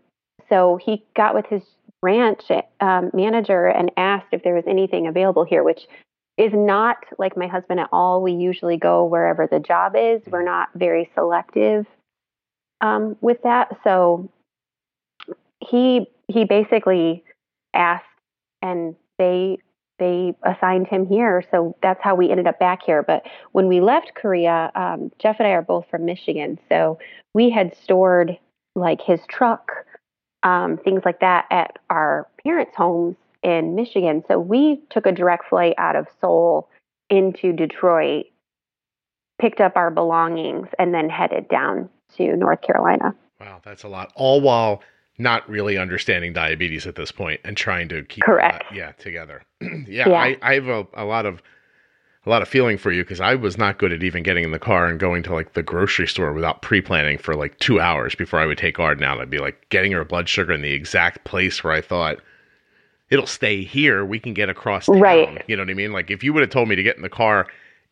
so he got with his ranch um, manager and asked if there was anything available here, which is not like my husband at all. We usually go wherever the job is. We're not very selective um, with that. So he he basically asked, and they they assigned him here. So that's how we ended up back here. But when we left Korea, um, Jeff and I are both from Michigan, so we had stored like his truck um, things like that at our parents' homes in Michigan. So we took a direct flight out of Seoul into Detroit, picked up our belongings, and then headed down to North Carolina. Wow, that's a lot. All while not really understanding diabetes at this point and trying to keep Correct. that, yeah together. yeah, Yeah. I, I have a, a lot of a lot of feeling for you because I was not good at even getting in the car and going to like the grocery store without pre-planning for like two hours before I would take Arden out. I'd be like getting her blood sugar in the exact place where I thought it'll stay here. We can get across town. Right. You know what I mean? Like if you would have told me to get in the car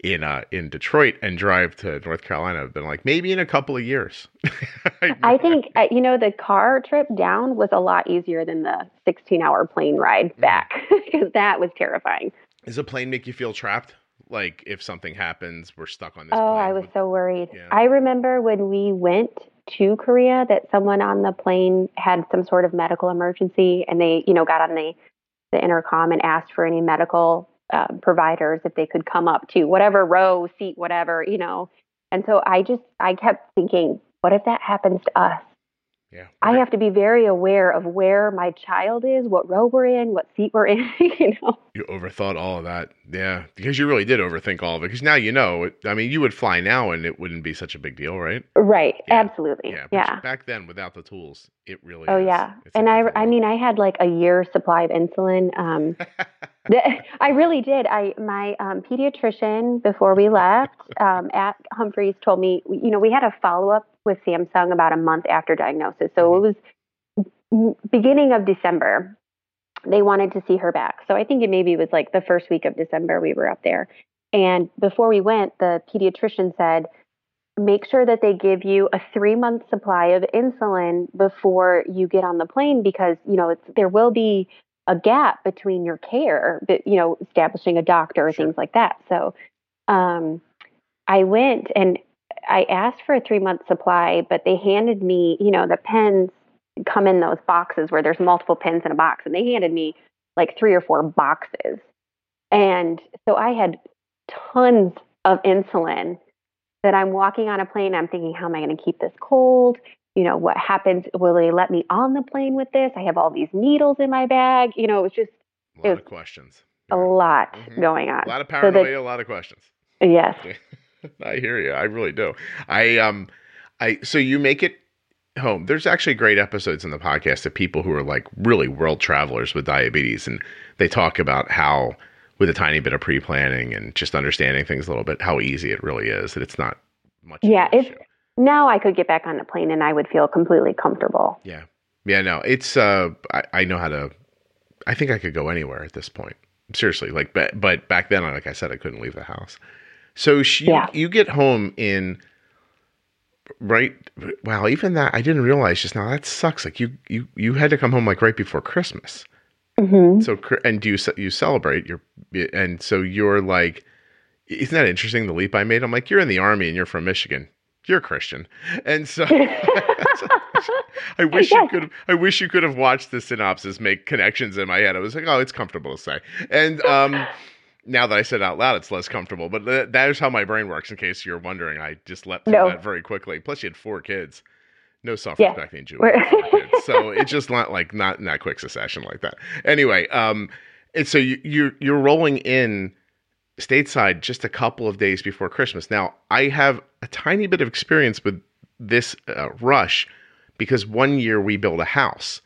in uh in Detroit and drive to North Carolina, I've been like maybe in a couple of years. I think uh, you know the car trip down was a lot easier than the 16-hour plane ride Mm. back because that was terrifying. Does a plane make you feel trapped? Like if something happens, we're stuck on this. Oh, plane. I was so worried. Yeah. I remember when we went to Korea that someone on the plane had some sort of medical emergency and they, you know, got on the, the intercom and asked for any medical uh, providers if they could come up to whatever row, seat, whatever, you know. And so I just, I kept thinking, what if that happens to us? Yeah. I have to be very aware of where my child is, what row we're in, what seat we're in, you know. You overthought all of that. Yeah, because you really did overthink all of it. Because now you know. I mean, you would fly now, and it wouldn't be such a big deal, right? Right. Yeah. Absolutely. Yeah. Yeah. Back then, without the tools, it really. Oh is. yeah, It's and I, I mean I had like a year supply of insulin. Um, I really did. I my um, pediatrician before we left um, at Humphreys told me you know we had a follow up with Samsung about a month after diagnosis, so it was beginning of December. They wanted to see her back, so I think it maybe was like the first week of December we were up there. And before we went, the pediatrician said, make sure that they give you a three month supply of insulin before you get on the plane because you know it's, there will be a gap between your care but you know establishing a doctor or Sure. things like that so um, i went and i asked for a three month supply but they handed me you know the pens come in those boxes where there's multiple pens in a box and they handed me like three or four boxes and so i had tons of insulin that I'm walking on a plane. I'm thinking, how am I going to keep this cold? You know, what happens? Will they let me on the plane with this? I have all these needles in my bag. You know, it was just a lot of questions. a Yeah. lot Mhm. going on. A lot of So that- paranoia, a lot of questions. Yes. I hear you. I really do. I um, I so you make it home. There's actually great episodes in the podcast of people who are like really world travelers with diabetes, and they talk about how, with a tiny bit of pre-planning and just understanding things a little bit, how easy it really is. That it's not much. of Yeah, it's- issue. Now I could get back on the plane and I would feel completely comfortable. Yeah. Yeah, no, it's uh I, I know how to I think I could go anywhere at this point. Seriously, like but but back then like I said I couldn't leave the house. So she Yeah. you get home in right wow, even that I didn't realize just now that sucks. Like you you you had to come home like right before Christmas. hmm So and do you you celebrate your and so you're like isn't that interesting the leap I made? I'm like you're in the army and you're from Michigan. You're Christian. And so I wish you could. I wish you could have watched the synapses make connections in my head. I was like, oh, it's comfortable to say. And um, now that I said it out loud, it's less comfortable. But th- that is how my brain works. In case you're wondering, I just leapt through No. that very quickly. Plus, you had four kids. No Yeah. self-respecting Jew. We're- with four kids. so it's just not like not in that quick succession like that. Anyway, um, and so you, you're you're rolling in stateside just a couple of days before Christmas. Now, I have a tiny bit of experience with this uh, rush because one year we built a house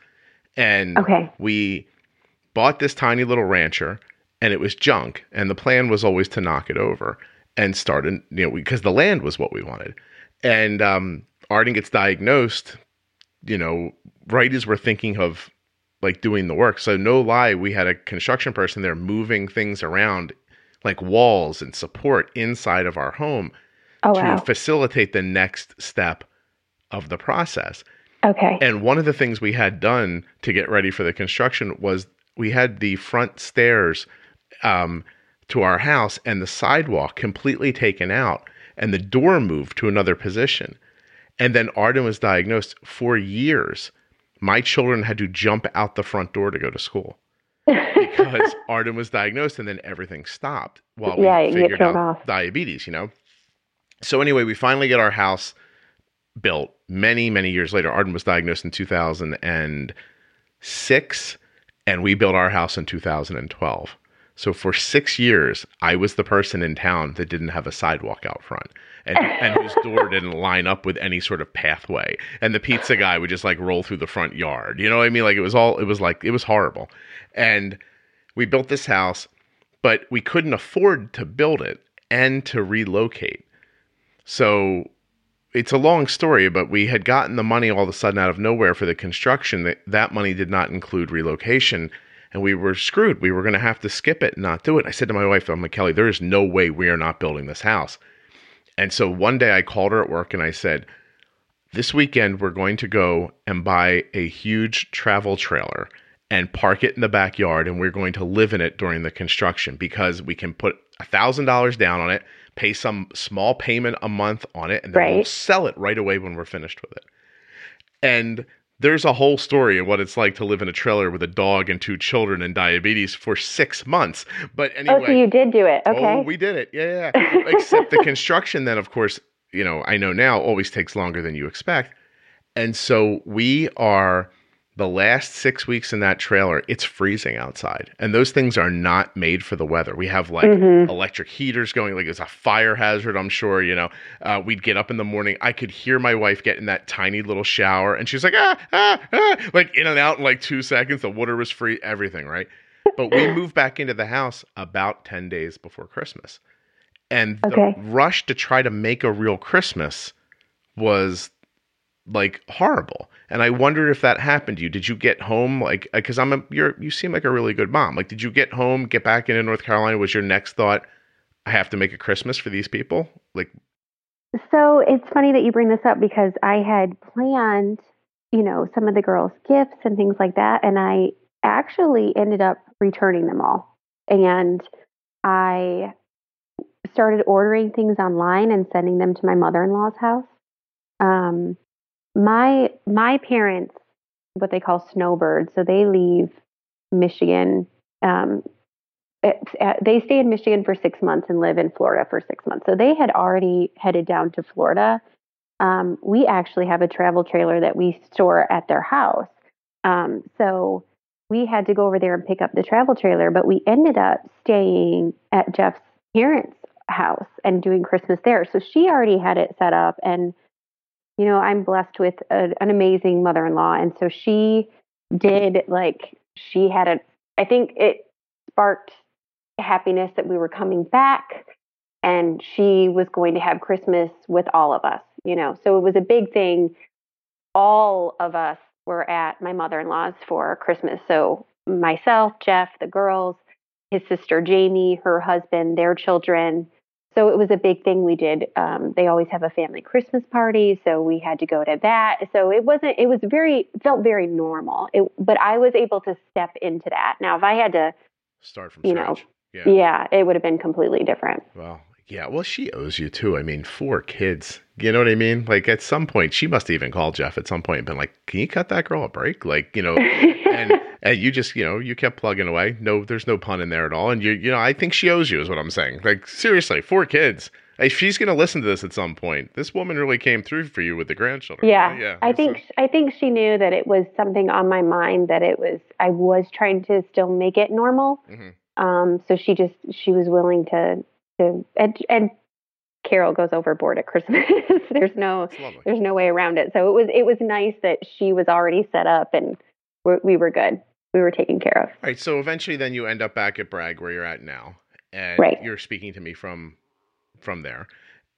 and Okay. we bought this tiny little rancher and it was junk and the plan was always to knock it over and start in, you know because the land was what we wanted and um arden gets diagnosed you know right as we're thinking of like doing the work so no lie we had a construction person there moving things around like walls and support inside of our home Oh to wow. facilitate the next step of the process Okay. and one of the things we had done to get ready for the construction was we had the front stairs um, to our house and the sidewalk completely taken out and the door moved to another position. And then Arden was diagnosed for years. My children had to jump out the front door to go to school because Arden was diagnosed and then everything stopped while we Yeah, figured out off. diabetes, you know? So anyway, we finally get our house built many, many years later. Arden was diagnosed in 2006 and we built our house in 2012. So for six years, I was the person in town that didn't have a sidewalk out front and, and whose door didn't line up with any sort of pathway. And the pizza guy would just like roll through the front yard. You know what I mean? Like it was all, it was like, it was horrible. And we built this house, but we couldn't afford to build it and to relocate. So it's a long story, but we had gotten the money all of a sudden out of nowhere for the construction. That that money did not include relocation, and we were screwed. We were going to have to skip it and not do it. I said to my wife, "I'm like Kelly, there is no way we are not building this house." And so one day I called her at work and I said, "This weekend we're going to go and buy a huge travel trailer." And park it in the backyard, and we're going to live in it during the construction because we can put a thousand dollars down on it pay some small payment a month on it, and then Right. we'll sell it right away when we're finished with it. And there's a whole story of what it's like to live in a trailer with a dog and two children and diabetes for six months. But anyway, Oh, so you did do it. Oh, okay. Oh, we did it. Yeah, yeah. yeah. Except the construction, then, of course, you know, I know now always takes longer than you expect. And so we are the last six weeks in that trailer, it's freezing outside. And those things are not made for the weather. We have like Mhm. electric heaters going, like it's a fire hazard, I'm sure. You know, uh, we'd get up in the morning. I could hear my wife get in that tiny little shower, and she's like, ah, ah, ah, like in and out in like two seconds. The water was free, everything, right? But we moved back into the house about 10 days before Christmas. And the Okay. rush to try to make a real Christmas was like horrible. And I wondered if that happened to you. Did you get home like because I'm a you're you seem like a really good mom. Like did you get home, get back into North Carolina? Was your next thought, I have to make a Christmas for these people? Like So it's funny that you bring this up because I had planned, you know, some of the girls' gifts and things like that, and I actually ended up returning them all. And I started ordering things online and sending them to my mother-in-law's house. Um, my my parents, what they call snowbirds, so they leave Michigan. Um, they stay in Michigan for six months and live in Florida for six months. So they had already headed down to Florida. Um, we actually have a travel trailer that we store at their house. Um, so we had to go over there and pick up the travel trailer, but we ended up staying at Jeff's parents' house and doing Christmas there. So she already had it set up. And, you know, I'm blessed with a, an amazing mother in law. And so she did, like, she had a, I think it sparked happiness that we were coming back and she was going to have Christmas with all of us, you know. So it was a big thing. All of us were at my mother in law's for Christmas. So myself, Jeff, the girls, his sister Jamie, her husband, their children. So it was a big thing we did. Um, they always have a family Christmas party, so we had to go to that. So it wasn't. It was very felt very normal. It, but I was able to step into that. Now, if I had to, start from You know, yeah. yeah, it would have been completely different. Well, yeah. Well, she owes you too. I mean, four kids. You know what I mean? Like at some point, she must have even called Jeff at some point and been like, "Can you cut that girl a break?" Like, you know, and and you just, you know, you kept plugging away. No, there's no pun in there at all. And you, you know, I think she owes you, is what I'm saying. Like seriously, four kids. If she's gonna listen to this at some point, this woman really came through for you with the grandchildren. Yeah, right? yeah. I So- think I think she knew that it was something on my mind that it was I was trying to still make it normal. Mhm. Um, so she just she was willing to to and, and Carol goes overboard at Christmas. there's no there's no way around it. So it was it was nice that she was already set up and we're, we were good. We were taken care of. All right. So eventually, then you end up back at Bragg, where you're at now, and Right. you're speaking to me from from there,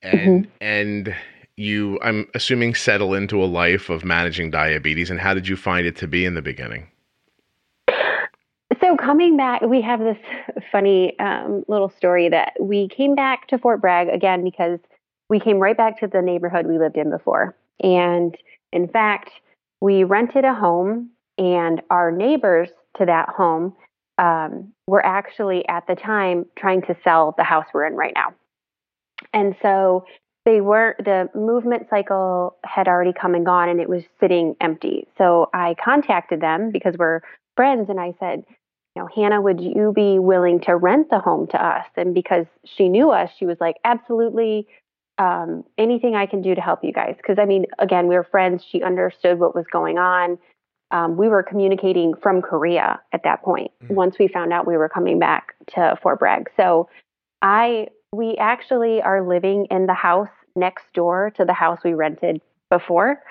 Mm-hmm. and and you, I'm assuming, settle into a life of managing diabetes. And how did you find it to be in the beginning? So coming back, we have this funny um, little story that we came back to Fort Bragg again because we came right back to the neighborhood we lived in before. And in fact, we rented a home, and our neighbors to that home um, were actually at the time trying to sell the house we're in right now. And so they were the movement cycle had already come and gone, and it was sitting empty. So I contacted them because we're friends, and I said, you know, Hannah, would you be willing to rent the home to us? And because she knew us, she was like, absolutely. Um, anything I can do to help you guys. Because I mean, again, we were friends. She understood what was going on. Um, we were communicating from Korea at that point. Mhm. Once we found out we were coming back to Fort Bragg, so I we actually are living in the house next door to the house we rented before.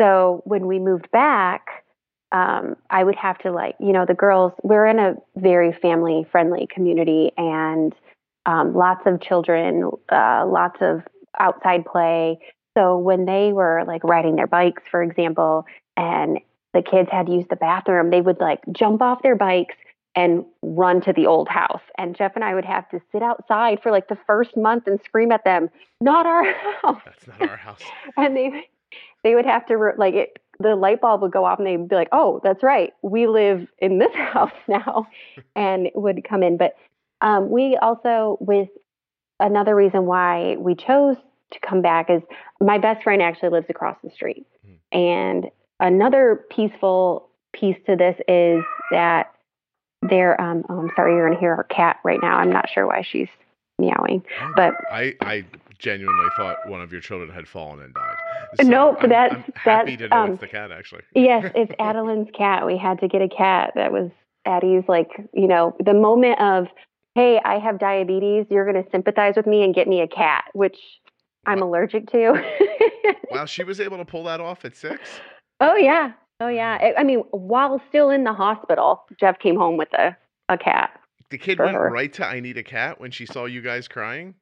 So when we moved back, um, I would have to like, you know, the girls, we're in a very family friendly community and um, lots of children, uh, lots of outside play. So when they were like riding their bikes, for example, and the kids had to use the bathroom, they would like jump off their bikes and run to the old house. And Jeff and I would have to sit outside for like the first month and scream at them, not our house. That's not our house. And they they would have to like it the light bulb would go off and they'd be like, "Oh, that's right. We live in this house now." and it would come in, but um, we also with another reason why we chose to come back is my best friend actually lives across the street. Hmm. And another peaceful piece to this is that there um oh, I'm sorry you're going to hear our cat right now. I'm not sure why she's meowing. Oh, But- I, I genuinely thought one of your children had fallen and died. Nope, I'm, that's- I'm happy that's, to know um, it's the cat actually. yes, it's Adeline's cat. We had to get a cat. That was Addie's like, you know, the moment of, hey, I have diabetes. You're going to sympathize with me and get me a cat, which I'm allergic to. Wow, she was able to pull that off at six. Oh yeah, oh yeah. I- mean, while still in the hospital, Jeff came home with a a cat. The kid went her. right to "I need a cat" when she saw you guys crying.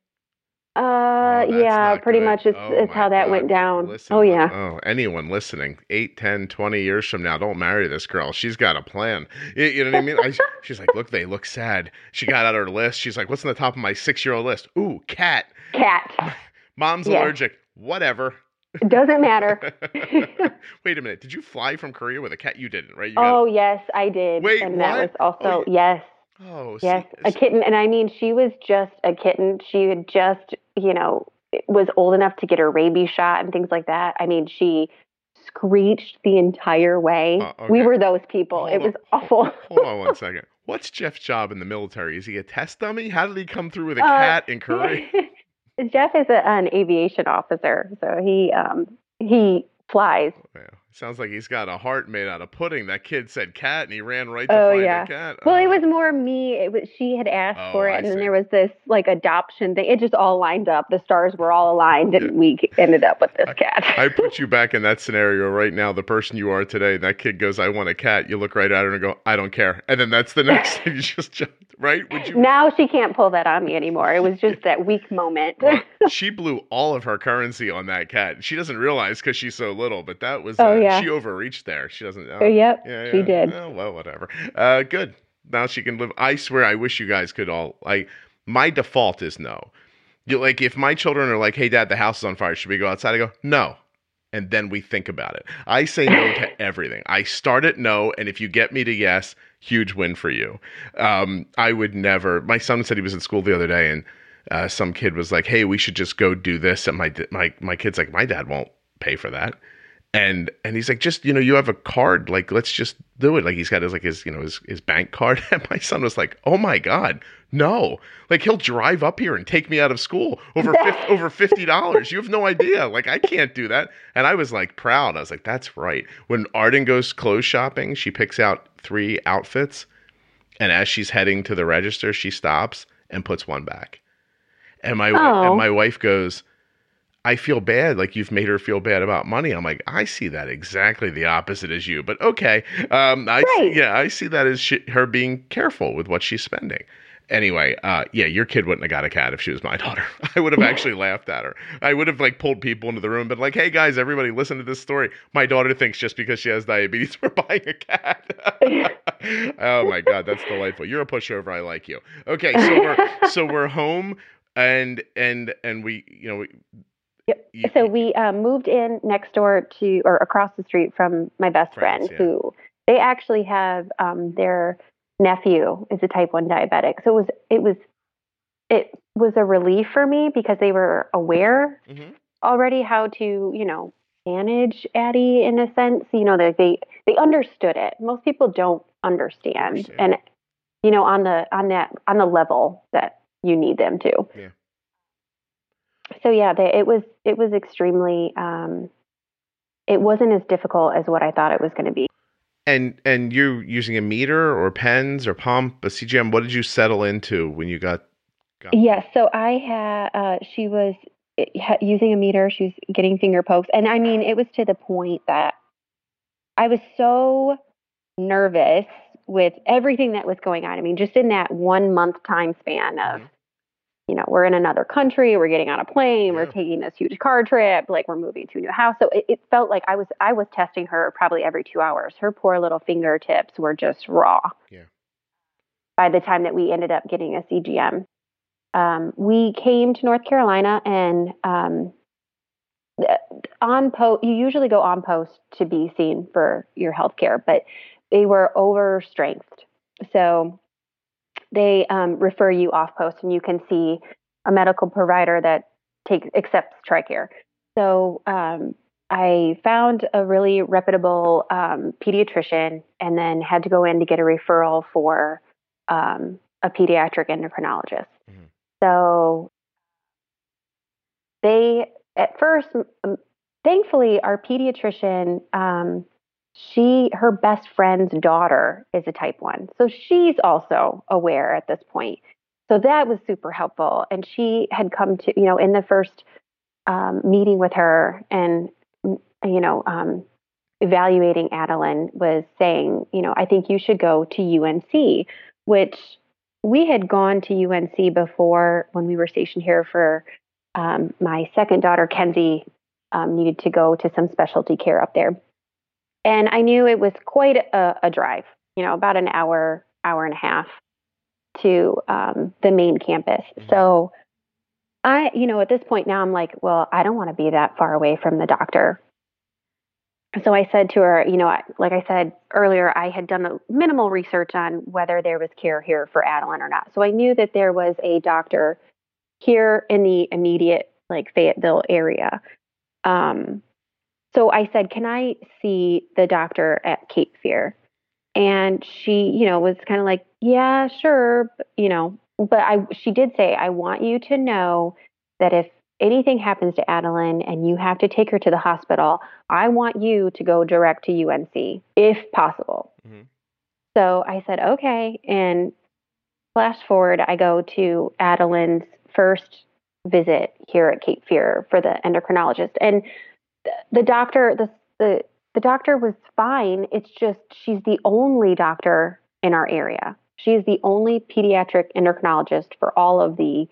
Uh, Oh, yeah, pretty good. much. It's Oh, it's how that God. went down. Listen, oh yeah. Oh, anyone listening, 8, 10, 20 years from now, don't marry this girl. She's got a plan. You, you know what I mean? I, she's like, look, they look sad. She got out her list. She's like, what's on the top of my six year old list? Ooh, cat. Cat. Mom's Yeah. allergic. Whatever. It doesn't matter. Wait a minute. Did you fly from Korea with a cat? You didn't, right? You got- oh yes, I did. Wait, and what? that was also Oh, yes. oh, see, Yes, a kitten. And I mean, she was just a kitten. She had just, you know, was old enough to get her rabies shot and things like that. I mean, she screeched the entire way. Uh, We were those people. Hold it on. was awful. Hold on one second. What's Jeff's job in the military? Is he a test dummy? How did he come through with a Uh, cat in Korea? Jeff is a, an aviation officer, so he um, he flies. Yeah. Sounds like he's got a heart made out of pudding. That kid said cat, and he ran right to Oh, find yeah. a cat. Well, it Oh. was more me. It was she had asked Oh, for it, I and then there was this like adoption thing. It just all lined up. The stars were all aligned, and Yeah. we ended up with this cat. I put you back in that scenario right now. The person you are today, that kid goes, "I want a cat." You look right at her and go, "I don't care," and then that's the next thing you just jumped right. Would you? now she can't pull that on me anymore. It was just that weak moment. Well, she blew all of her currency on that cat. She doesn't realize because she's so little, but that was Oh, uh, yeah. she overreached there. She doesn't know. Oh, yep, Yeah, she did. Oh, well, whatever. Uh, good. Now she can live. I swear, I wish you guys could all like. My default is no. You like if my children are like, "Hey, Dad, the house is on fire. Should we go outside?" I go, "No," and then we think about it. I say no to everything. I start at no, and if you get me to yes, huge win for you. Um, I would never. My son said he was at school the other day, and uh, some kid was like, "Hey, we should just go do this," and my my my kid's like, "My dad won't pay for that." and and he's like just you know you have a card like let's just do it. Like he's got his like his you know his, his bank card. And my son was like oh my god no. Like he'll drive up here and take me out of school over 50, over fifty dollars. You have no idea. Like I can't do that. And I was like proud. I was like that's right. When Arden goes clothes shopping she picks out three outfits and as she's heading to the register she stops and puts one back and my Oh. and my wife goes I feel bad, like you've made her feel bad about money. I'm like, I see that exactly the opposite as you, but okay. Um, I see, Right. yeah, I see that as she, her being careful with what she's spending. Anyway, uh, yeah, your kid wouldn't have got a cat if she was my daughter. I would have actually laughed at her. I would have like pulled people into the room, but like, hey guys, everybody, listen to this story. My daughter thinks just because she has diabetes, we're buying a cat. oh my god, that's delightful. You're a pushover. I like you. Okay, so we're so we're home, and and and we, you know, we, Yep. you- so we um, moved in next door to or across the street from my best Friends, friend yeah. who they actually have um, their nephew is a type 1 diabetic so it was it was it was a relief for me because they were aware Mhm. already how to you know manage addie in a sense you know that they they understood it most people don't understand Understand. and you know on the on that on the level that you need them to Yeah. so yeah they, it was it was extremely um it wasn't as difficult as what i thought it was going to be And and you're using a meter or pens or pump, a CGM. What did you settle into when you got? got Yes. So I had, uh, she was eh, using a meter. She was getting finger pokes. And I mean, it was to the point that I was so nervous with everything that was going on. I mean, just in that one month time span of, Mhm. You know, we're in another country, we're getting on a plane, we're taking this huge car trip, like we're moving to a new house. So it, it felt like I was I was testing her probably every two hours. Her poor little fingertips were just raw. Yeah. By the time that we ended up getting a CGM, um, we came to North Carolina and um, on post. You usually go on post to be seen for your health care, but they were overstrengthed. So they um, refer you off post, and you can see a medical provider that takes accepts TRICARE. So um, I found a really reputable um, pediatrician, and then had to go in to get a referral for um, a pediatric endocrinologist. Mhm. So they at first, um, thankfully, our pediatrician. She her best friend's daughter is a type 1 so she's also aware at this point. So that was super helpful and she had come to you know in the first um, meeting with her and you know um, evaluating adeline was saying you know i think you should go to unc which we had gone to unc before when we were stationed here for um, my second daughter kenzie um, needed to go to some specialty care up there and I knew it was quite a, a drive, you know, about an hour, hour and a half to um, the main campus. Mhm. So I, you know, at this point now I'm like, well, I don't want to be that far away from the doctor. So I said to her, you know, I, like I said earlier, I had done a minimal research on whether there was care here for Adeline or not. So I knew that there was a doctor here in the immediate, like Fayetteville area. Um, so I said, Can I see the doctor at Cape Fear? And she, you know, was kind of like, Yeah, sure. but, You know, but I, she did say, I want you to know that if anything happens to Adeline and you have to take her to the hospital, I want you to go direct to UNC if possible. Mhm. So I said, Okay. And flash forward, I go to Adeline's first visit here at Cape Fear for the endocrinologist. And the, doctor, the, the, the doctor was fine. It's just she's the only doctor in our area. She is the only pediatric endocrinologist for all of the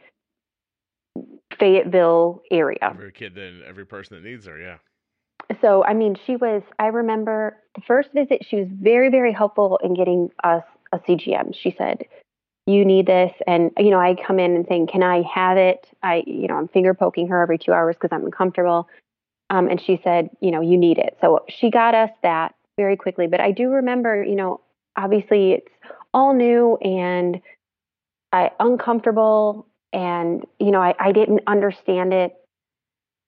Fayetteville area. Every kid, then every person that needs her. Yeah. So, I mean, she was, I remember the first visit, she was very, very helpful in getting us a CGM. She said, You need this. And, you know, I come in and saying, Can I have it? I, you know, I'm finger poking her every two hours because I'm uncomfortable. Um, and she said, You know, you need it. So she got us that very quickly. But I do remember, you know, obviously it's all new and I uncomfortable and, you know, I, I didn't understand it.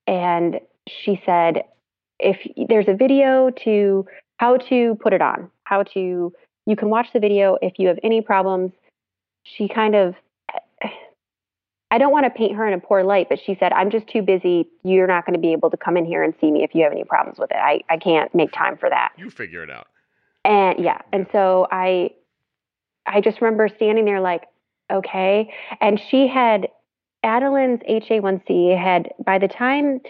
And she said, if there's a video to how to put it on, how to, you can watch the video if you have any problems. She kind of, I don't want to paint her in a poor light, but she said, I'm just too busy. You're not going to be able to come in here and see me if you have any problems with it. I, I can't make time for that. You figure it out. And yeah, and so I I just remember standing there like, okay. And she had Adeline's HA1C had by the time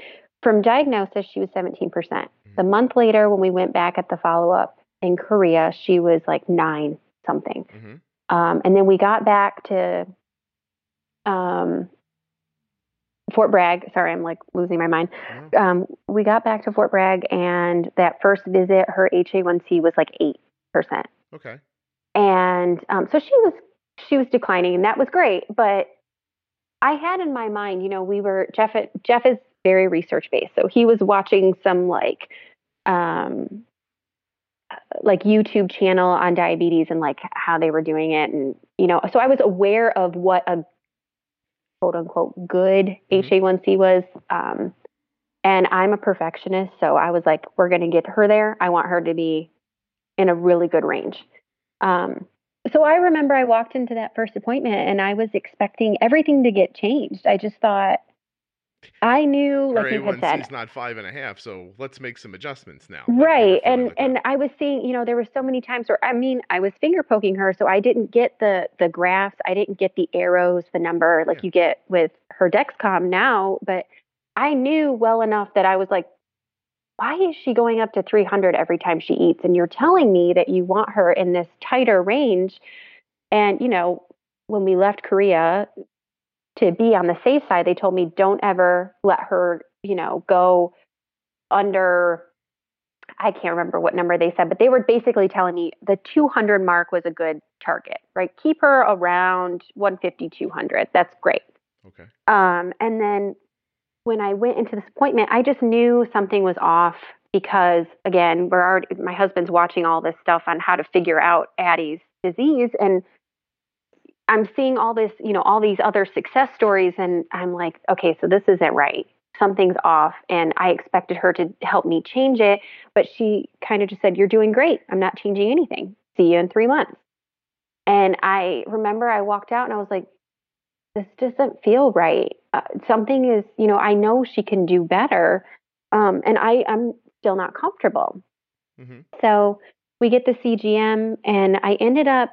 from diagnosis she was 17%. The month later when we went back at the follow up in Korea, she was like 9 something. hmm Um, and then we got back to um, Fort Bragg. Sorry, I'm like losing my mind. Um, we got back to Fort Bragg, and that first visit, her HA1C was like eight percent, Okay. and um, so she was she was declining, and that was great. But I had in my mind, you know, we were Jeff. Jeff is very research based, so he was watching some like um, like YouTube channel on diabetes and like how they were doing it, and you know, so I was aware of what a quote unquote good Mhm. HA1C was. Um, and I'm a perfectionist, so I was like, we're going to get her there. I want her to be in a really good range. Um, so I remember I walked into that first appointment and I was expecting everything to get changed. I just thought, I knew, like Her you had A1C said, is not five and a half, so let's make some adjustments now. Right. And and I was seeing, you know, there were so many times where I mean, I was finger poking her, so I didn't get the the graphs, I didn't get the arrows, the number like Yeah. you get with her Dexcom now, but I knew well enough that I was like why is she going up to 300 every time she eats and you're telling me that you want her in this tighter range and you know when we left Korea to be on the safe side they told me don't ever let her you know go under I can't remember what number they said, but they were basically telling me the 200 mark was a good target, right? Keep her around 150, 200. That's great. Okay. Um, and then when I went into this appointment, I just knew something was off because, again, we're already, my husband's watching all this stuff on how to figure out Addie's disease. And I'm seeing all this, you know, all these other success stories. And I'm like, okay, so this isn't right. Something's off. And I expected her to help me change it. But she kind of just said, You're doing great. I'm not changing anything. See you in three months. And I remember I walked out and I was like, this doesn't feel right. Uh, something is, you know, I know she can do better. Um, and I, I'm still not comfortable. Mm-hmm. So we get the CGM, and I ended up,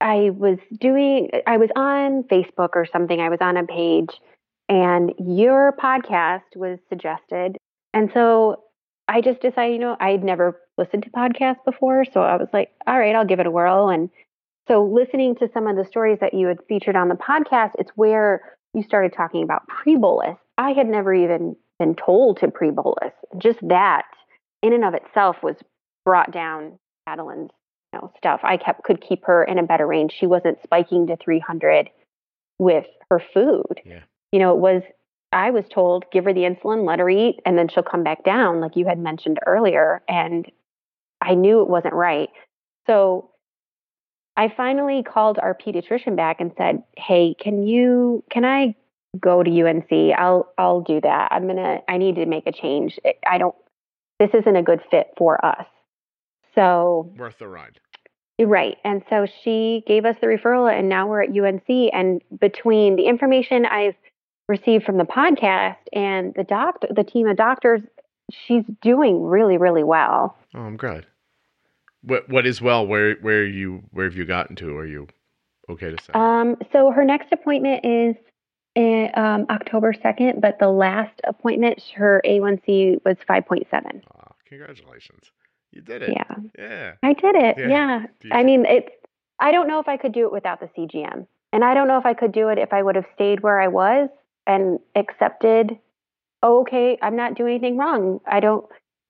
I was doing, I was on Facebook or something. I was on a page, and your podcast was suggested. And so I just decided, you know, I had never listened to podcasts before. So I was like, all right, I'll give it a whirl. And so listening to some of the stories that you had featured on the podcast, it's where you started talking about pre bolus. I had never even been told to pre bolus. Just that in and of itself was brought down Adeline's you know, stuff. I kept could keep her in a better range. She wasn't spiking to 300 with her food. Yeah. You know, it was I was told give her the insulin, let her eat, and then she'll come back down, like you had mentioned earlier. And I knew it wasn't right. So I finally called our pediatrician back and said, "Hey, can you can I go to UNC? I'll I'll do that. I'm gonna I need to make a change. I don't. This isn't a good fit for us." So Worth the ride. Right. And so she gave us the referral, and now we're at UNC. And between the information I've received from the podcast and the doctor, the team of doctors, she's doing really, really well. Oh, I'm glad. What What is well? Where Where you Where have you gotten to? Are you okay to say? Um, so her next appointment is in, um, October 2nd, but the last appointment, her A1C was 5.7. Aw, congratulations. You did it. Yeah, Yeah. I did it. Yeah. Yeah. I mean, it's, I don't know if I could do it without the CGM. And I don't know if I could do it if I would have stayed where I was and accepted, oh, okay, I'm not doing anything wrong. I don't,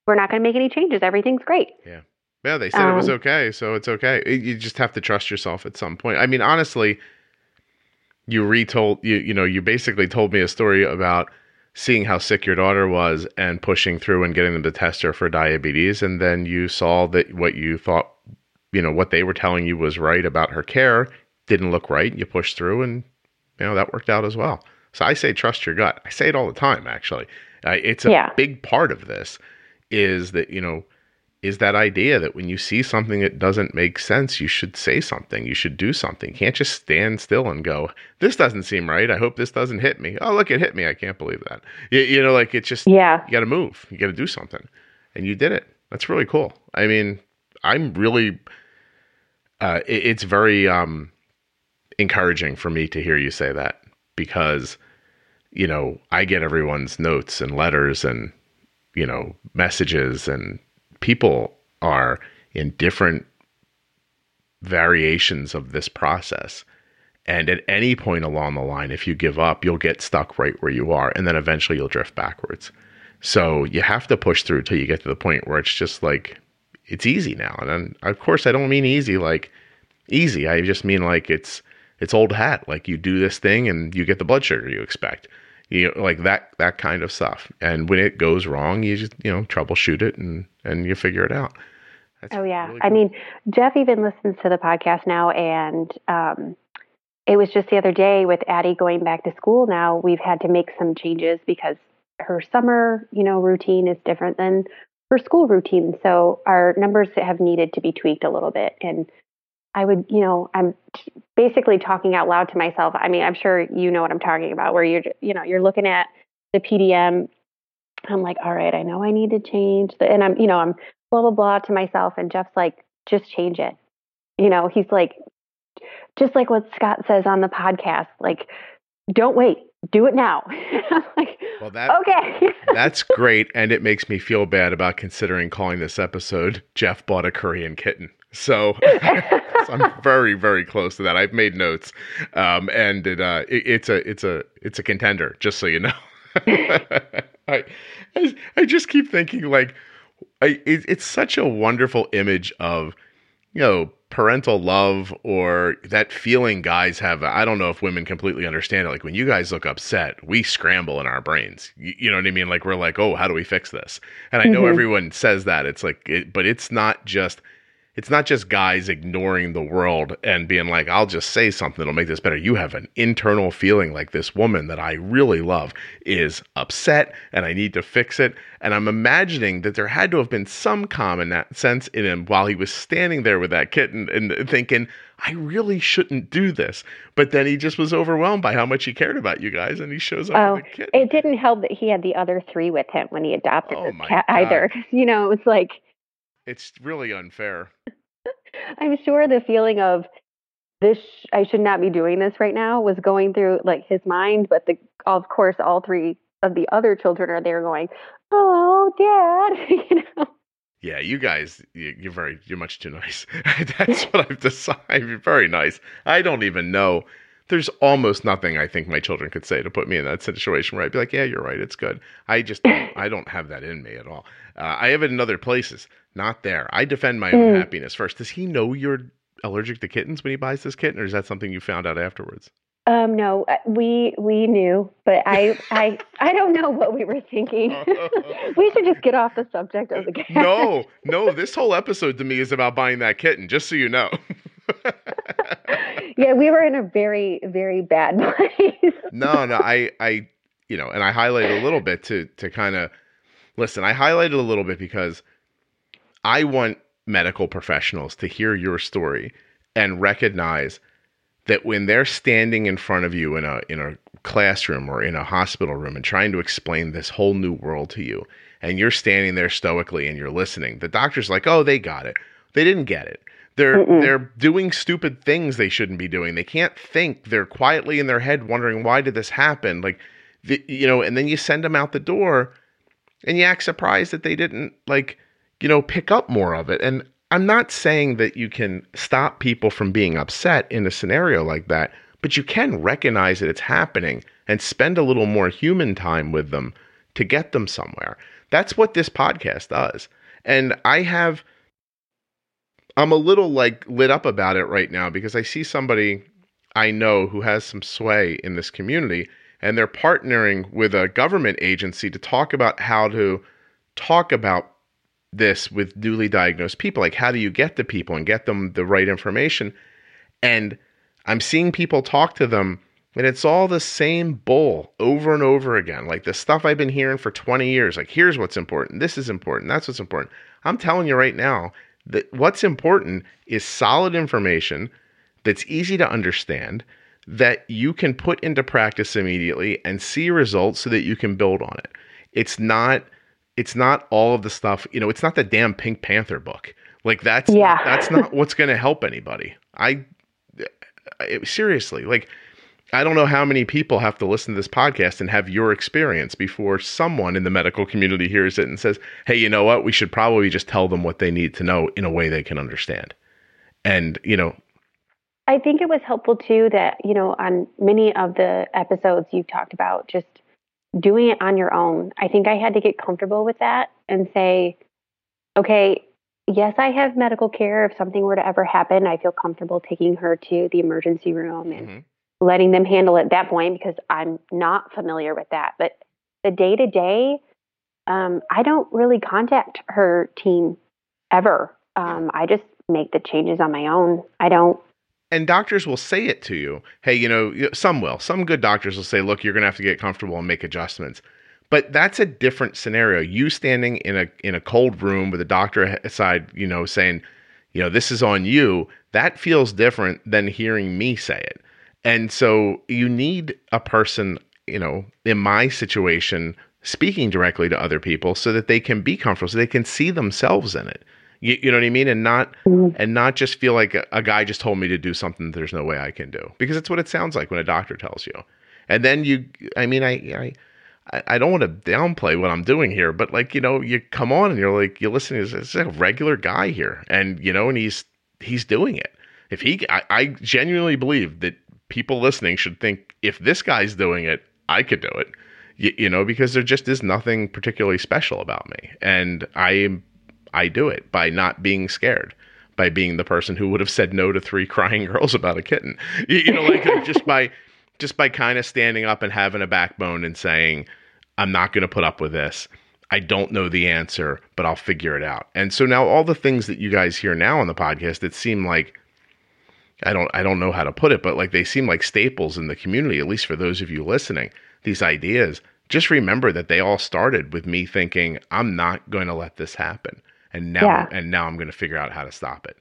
we're not going to make any changes. Everything's great. Yeah, Yeah. they said it was Um, okay, so it's okay. You just have to trust yourself at some point. I mean, honestly, you retold you you know you basically told me a story about seeing how sick your daughter was and pushing through and getting them to test her for diabetes, and then you saw that what you thought you know what they were telling you was right about her care didn't look right. You pushed through, and you know that worked out as well. So I say trust your gut. I say it all the time. Actually, uh, it's a Yeah. big part of this is that you know is that idea that when you see something that doesn't make sense, you should say something. You should do something. You can't just stand still and go, "This doesn't seem right. I hope this doesn't hit me." Oh, look, it hit me. I can't believe that. You, you know, like it's just Yeah. you got to move. You got to do something, and you did it. That's really cool. I mean, I'm really. Uh, it, it's very um, encouraging for me to hear you say that because, you know, I get everyone's notes and letters and you know messages and people are in different variations of this process. And at any point along the line, if you give up, you'll get stuck right where you are. And then eventually you'll drift backwards. So you have to push through till you get to the point where it's just like, it's easy now. And of course, I don't mean easy like easy. I just mean like it's, it's old hat. Like you do this thing and you get the blood sugar you expect. You know, like that, that kind of stuff. And when it goes wrong, you just, you know, troubleshoot it and, and you figure it out. That's Oh yeah. really I mean, Jeff even listens to the podcast now, and um, it was just the other day with Addie going back to school. Now we've had to make some changes because her summer, you know, routine is different than her school routine. So our numbers have needed to be tweaked a little bit, and I would, you know, I'm basically talking out loud to myself. I mean, I'm sure you know what I'm talking about, where you're, you know, you're looking at the PDM. I'm like, all right, I know I need to change, the, and I'm, you know, I'm blah blah blah to myself, and Jeff's like, just change it. You know, he's like, just like what Scott says on the podcast, like, don't wait, do it now. like, well, that, okay. that's great. And it makes me feel bad about considering calling this episode Jeff Bought a Korean Kitten. So, so I'm very, very close to that. I've made notes. Um, and it, uh, it, it's a, it's a, it's a contender, just so you know. I, I just keep thinking like, I, it, it's such a wonderful image of, you know, parental love or that feeling guys have. I don't know if women completely understand it. Like when you guys look upset, we scramble in our brains. You, you know what I mean? Like we're like, oh, how do we fix this? And I know mm-hmm. everyone says that. It's like, it, but it's not just it's not just guys ignoring the world and being like, I'll just say something that'll make this better. You have an internal feeling like this woman that I really love is upset and I need to fix it. And I'm imagining that there had to have been some common sense in him while he was standing there with that kitten and thinking, I really shouldn't do this. But then he just was overwhelmed by how much he cared about you guys and he shows up oh, with a kitten. It didn't help that he had the other three with him when he adopted oh the cat God. either. You know, it was like it's really unfair. I'm sure the feeling of this I should not be doing this right now was going through like his mind, but the of course all three of the other children are there going, "Oh, dad," you know. Yeah, you guys, you're very, you're much too nice. That's what I've decided. You're very nice. I don't even know. There's almost nothing I think my children could say to put me in that situation where I'd be like, "Yeah, you're right. It's good." I just, don't, I don't have that in me at all. Uh, I have it in other places, not there. I defend my own mm. happiness first. Does he know you're allergic to kittens when he buys this kitten, or is that something you found out afterwards? Um, no, uh, we we knew, but I I I don't know what we were thinking. we should just get off the subject of the cat. No, no, this whole episode to me is about buying that kitten. Just so you know. yeah, we were in a very very bad place. no, no, I I you know, and I highlight a little bit to to kind of listen. I highlighted a little bit because I want medical professionals to hear your story and recognize that when they're standing in front of you in a in a classroom or in a hospital room and trying to explain this whole new world to you and you're standing there stoically and you're listening the doctor's like oh they got it they didn't get it they're Mm-mm. they're doing stupid things they shouldn't be doing they can't think they're quietly in their head wondering why did this happen like the, you know and then you send them out the door and you act surprised that they didn't like you know, pick up more of it. And I'm not saying that you can stop people from being upset in a scenario like that, but you can recognize that it's happening and spend a little more human time with them to get them somewhere. That's what this podcast does. And I have I'm a little like lit up about it right now because I see somebody I know who has some sway in this community and they're partnering with a government agency to talk about how to talk about this with newly diagnosed people. Like, how do you get to people and get them the right information? And I'm seeing people talk to them, and it's all the same bull over and over again. Like the stuff I've been hearing for 20 years. Like, here's what's important. This is important. That's what's important. I'm telling you right now that what's important is solid information that's easy to understand that you can put into practice immediately and see results so that you can build on it. It's not it's not all of the stuff, you know, it's not the damn Pink Panther book. Like that's yeah. that's not what's going to help anybody. I it, seriously, like I don't know how many people have to listen to this podcast and have your experience before someone in the medical community hears it and says, "Hey, you know what? We should probably just tell them what they need to know in a way they can understand." And, you know, I think it was helpful too that, you know, on many of the episodes you've talked about just doing it on your own. I think I had to get comfortable with that and say, okay, yes, I have medical care. If something were to ever happen, I feel comfortable taking her to the emergency room and mm-hmm. Letting them handle it at that point because I'm not familiar with that. But the day to day, I don't really contact her team ever. Um, I just make the changes on my own. I don't and doctors will say it to you. Hey, you know, some will. Some good doctors will say, "Look, you're going to have to get comfortable and make adjustments." But that's a different scenario. You standing in a in a cold room with a doctor aside, you know, saying, you know, this is on you, that feels different than hearing me say it. And so you need a person, you know, in my situation, speaking directly to other people so that they can be comfortable, so they can see themselves in it. You, you know what I mean? And not mm-hmm. and not just feel like a, a guy just told me to do something there's no way I can do. Because it's what it sounds like when a doctor tells you. And then you I mean I I I don't want to downplay what I'm doing here, but like, you know, you come on and you're like, you're listening to this, a regular guy here. And, you know, and he's he's doing it. If he I, I genuinely believe that people listening should think if this guy's doing it, I could do it. You, you know, because there just is nothing particularly special about me. And I I do it by not being scared, by being the person who would have said no to three crying girls about a kitten. You, you know, like just by just by kind of standing up and having a backbone and saying, I'm not going to put up with this. I don't know the answer, but I'll figure it out. And so now all the things that you guys hear now on the podcast that seem like I don't I don't know how to put it, but like they seem like staples in the community, at least for those of you listening. These ideas, just remember that they all started with me thinking, I'm not going to let this happen and now yeah. and now I'm going to figure out how to stop it.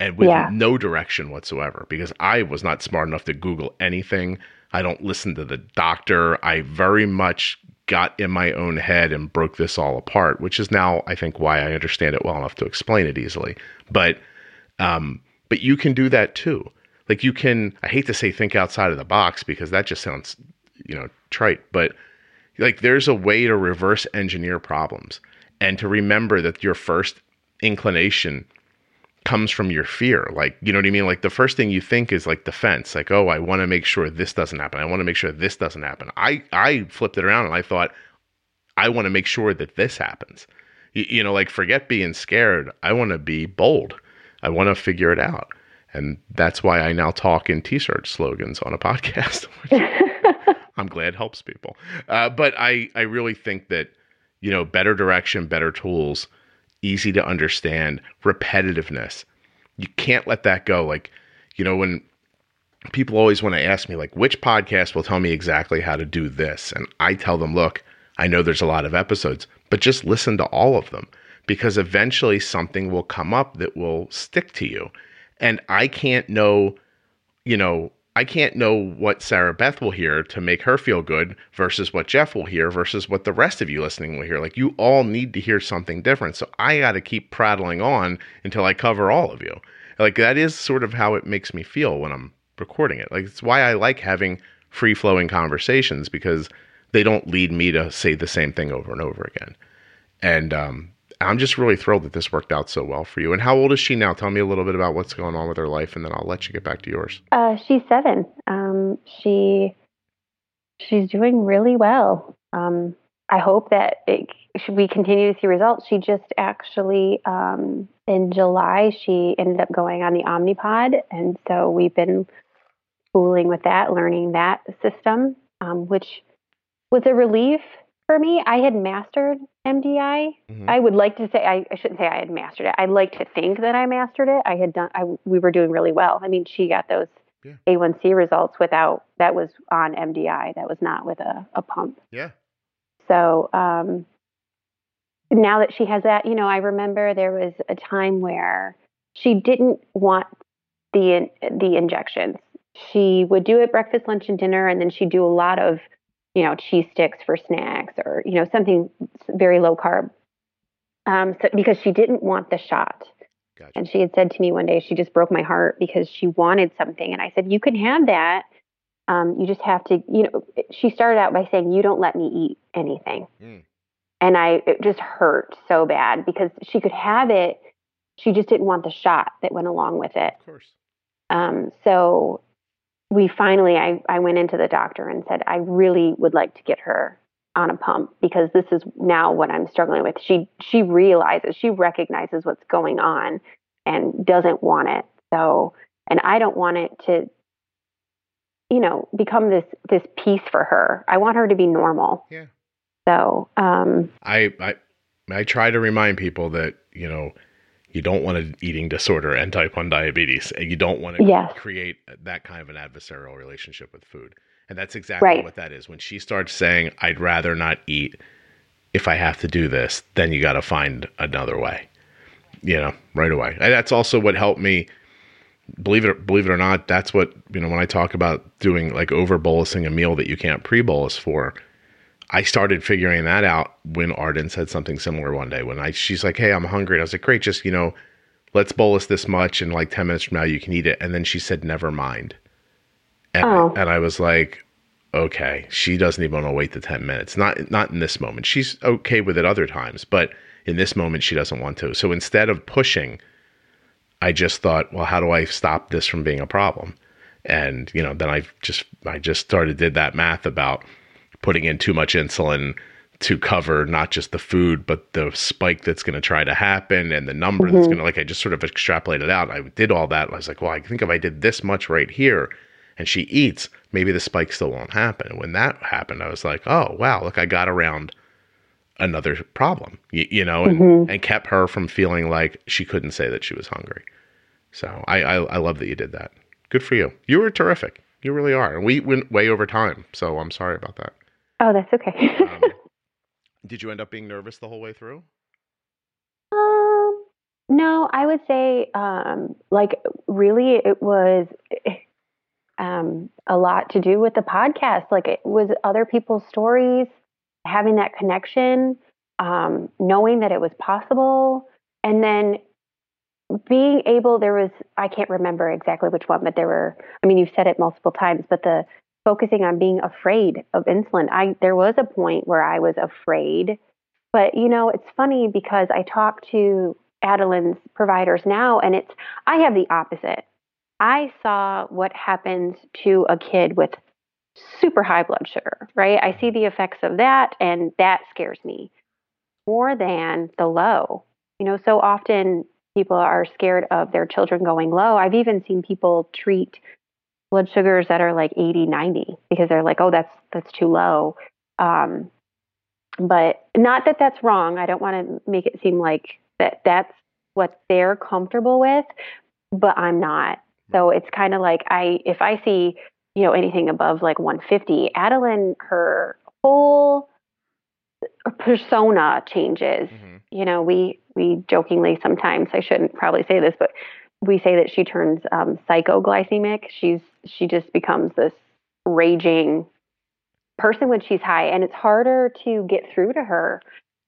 And with yeah. no direction whatsoever because I was not smart enough to Google anything. I don't listen to the doctor. I very much got in my own head and broke this all apart, which is now I think why I understand it well enough to explain it easily. But um but you can do that too. Like you can I hate to say think outside of the box because that just sounds, you know, trite, but like there's a way to reverse engineer problems and to remember that your first inclination comes from your fear. Like, you know what I mean? Like the first thing you think is like defense. Like, oh, I want to make sure this doesn't happen. I want to make sure this doesn't happen. I I flipped it around and I thought I want to make sure that this happens. You, you know, like forget being scared. I want to be bold. I want to figure it out. And that's why I now talk in t-shirt slogans on a podcast. I'm glad helps people. Uh, but I I really think that you know, better direction, better tools, easy to understand, repetitiveness. You can't let that go. Like, you know, when people always want to ask me, like, which podcast will tell me exactly how to do this? And I tell them, look, I know there's a lot of episodes, but just listen to all of them because eventually something will come up that will stick to you. And I can't know, you know, I can't know what Sarah Beth will hear to make her feel good versus what Jeff will hear versus what the rest of you listening will hear. Like you all need to hear something different. So I got to keep prattling on until I cover all of you. Like that is sort of how it makes me feel when I'm recording it. Like it's why I like having free flowing conversations because they don't lead me to say the same thing over and over again. And um, I'm just really thrilled that this worked out so well for you. And how old is she now? Tell me a little bit about what's going on with her life, and then I'll let you get back to yours. Uh, she's seven. Um, she she's doing really well. Um, I hope that it, we continue to see results. She just actually um, in July she ended up going on the Omnipod, and so we've been fooling with that, learning that system, um, which was a relief for me, I had mastered MDI. Mm-hmm. I would like to say I, I, shouldn't say I had mastered it. I'd like to think that I mastered it. I had done. I we were doing really well. I mean, she got those yeah. A1C results without that was on MDI. That was not with a, a pump. Yeah. So um, now that she has that, you know, I remember there was a time where she didn't want the the injections. She would do it breakfast, lunch, and dinner, and then she'd do a lot of you know, cheese sticks for snacks or, you know, something very low carb. Um, so because she didn't want the shot. Gotcha. And she had said to me one day, she just broke my heart because she wanted something. And I said, you can have that. Um, you just have to, you know, she started out by saying, you don't let me eat anything. Mm. And I, it just hurt so bad because she could have it. She just didn't want the shot that went along with it. Of course. Um, so we finally, I, I went into the doctor and said, I really would like to get her on a pump because this is now what I'm struggling with. She she realizes, she recognizes what's going on and doesn't want it. So, and I don't want it to you know, become this this piece for her. I want her to be normal. Yeah. So, um I I I try to remind people that, you know, you don't want an eating disorder and type 1 diabetes and you don't want to yes. create that kind of an adversarial relationship with food and that's exactly right. what that is when she starts saying i'd rather not eat if i have to do this then you got to find another way you know, right away. And that's also what helped me. Believe it, believe it or not, that's what you know. When I talk about doing like over bolusing a meal that you can't pre bolus for, I started figuring that out when Arden said something similar one day. When I she's like, "Hey, I'm hungry," and I was like, "Great, just you know, let's bolus this much, and like ten minutes from now you can eat it." And then she said, "Never mind," and Oh. and I was like, "Okay, she doesn't even want to wait the ten minutes. Not not in this moment. She's okay with it other times, but in this moment she doesn't want to. So instead of pushing, I just thought, well, how do I stop this from being a problem? And you know, then I just I just started did that math about putting in too much insulin to cover not just the food but the spike that's going to try to happen and the number that's mm-hmm. going to like I just sort of extrapolated out. I did all that. I was like, well, I think if I did this much right here and she eats, maybe the spike still won't happen. And when that happened, I was like, oh wow, look, I got around another problem, you, you know, and, mm-hmm. and kept her from feeling like she couldn't say that she was hungry. So I, I I love that you did that. Good for you. You were terrific. You really are. And we went way over time, so I'm sorry about that. Oh, that's okay. Um, did you end up being nervous the whole way through? Um, no, I would say, um, like, really, it was um, a lot to do with the podcast. Like, it was other people's stories, having that connection, um, knowing that it was possible, and then being able. There was, I can't remember exactly which one, but there were. I mean, you've said it multiple times, but the focusing on being afraid of insulin. I there was a point where I was afraid but you know, it's funny because I talk to Adeline's providers now, and it's I have the opposite. I saw what happens to a kid with super high blood sugar, right? I see the effects of that, and that scares me more than the low. You know, so often people are scared of their children going low. I've even seen people treat blood sugars that are like 80, 90 because they're like, oh, that's that's too low. Um, but not that that's wrong. I don't want to make it seem like that that's what they're comfortable with, but I'm not. So it's kind of like I if I see, you know, anything above like 150, Adeline her whole persona changes. Mhm. You know, we we jokingly sometimes I shouldn't probably say this, but we say that she turns um, psychoglycemic. She's she just becomes this raging person when she's high and it's harder to get through to her.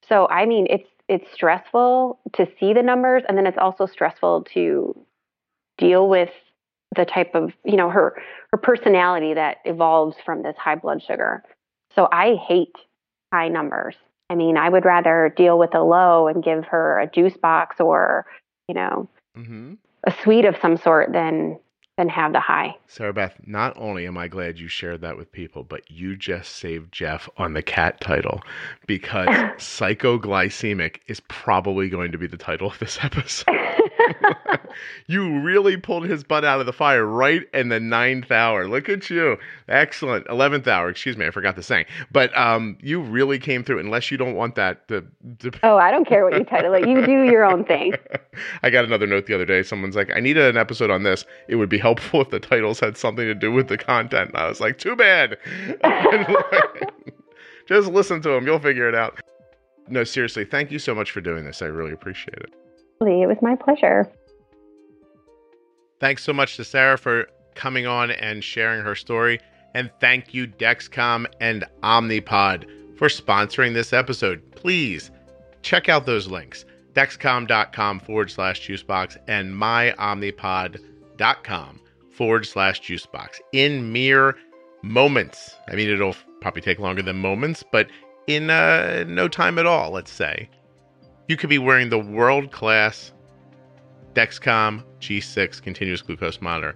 So I mean it's it's stressful to see the numbers and then it's also stressful to deal with the type of, you know, her her personality that evolves from this high blood sugar. So I hate high numbers. I mean, I would rather deal with a low and give her a juice box or, you know, Mm-hmm. A sweet of some sort than than have the high. Sarah Beth, not only am I glad you shared that with people, but you just saved Jeff on the cat title because psychoglycemic is probably going to be the title of this episode. you really pulled his butt out of the fire right in the ninth hour. Look at you. Excellent. 11th hour. Excuse me. I forgot the saying. But um, you really came through, unless you don't want that to. to oh, I don't care what you title it. You do your own thing. I got another note the other day. Someone's like, I needed an episode on this. It would be helpful if the titles had something to do with the content. And I was like, too bad. Just listen to them. You'll figure it out. No, seriously, thank you so much for doing this. I really appreciate it. It was my pleasure. Thanks so much to Sarah for coming on and sharing her story. And thank you, Dexcom and Omnipod, for sponsoring this episode. Please check out those links dexcom.com forward slash juicebox and myomnipod.com forward slash juicebox in mere moments. I mean, it'll probably take longer than moments, but in uh, no time at all, let's say, you could be wearing the world class Dexcom G6 continuous glucose monitor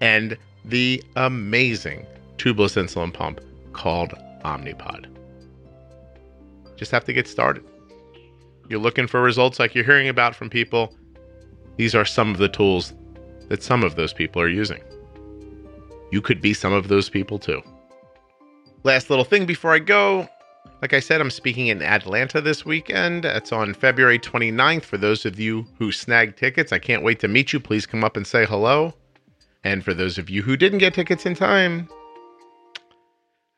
and the amazing tubeless insulin pump called Omnipod. Just have to get started. You're looking for results like you're hearing about from people. These are some of the tools that some of those people are using. You could be some of those people too. Last little thing before I go. Like I said, I'm speaking in Atlanta this weekend. It's on February 29th. For those of you who snagged tickets, I can't wait to meet you. Please come up and say hello. And for those of you who didn't get tickets in time,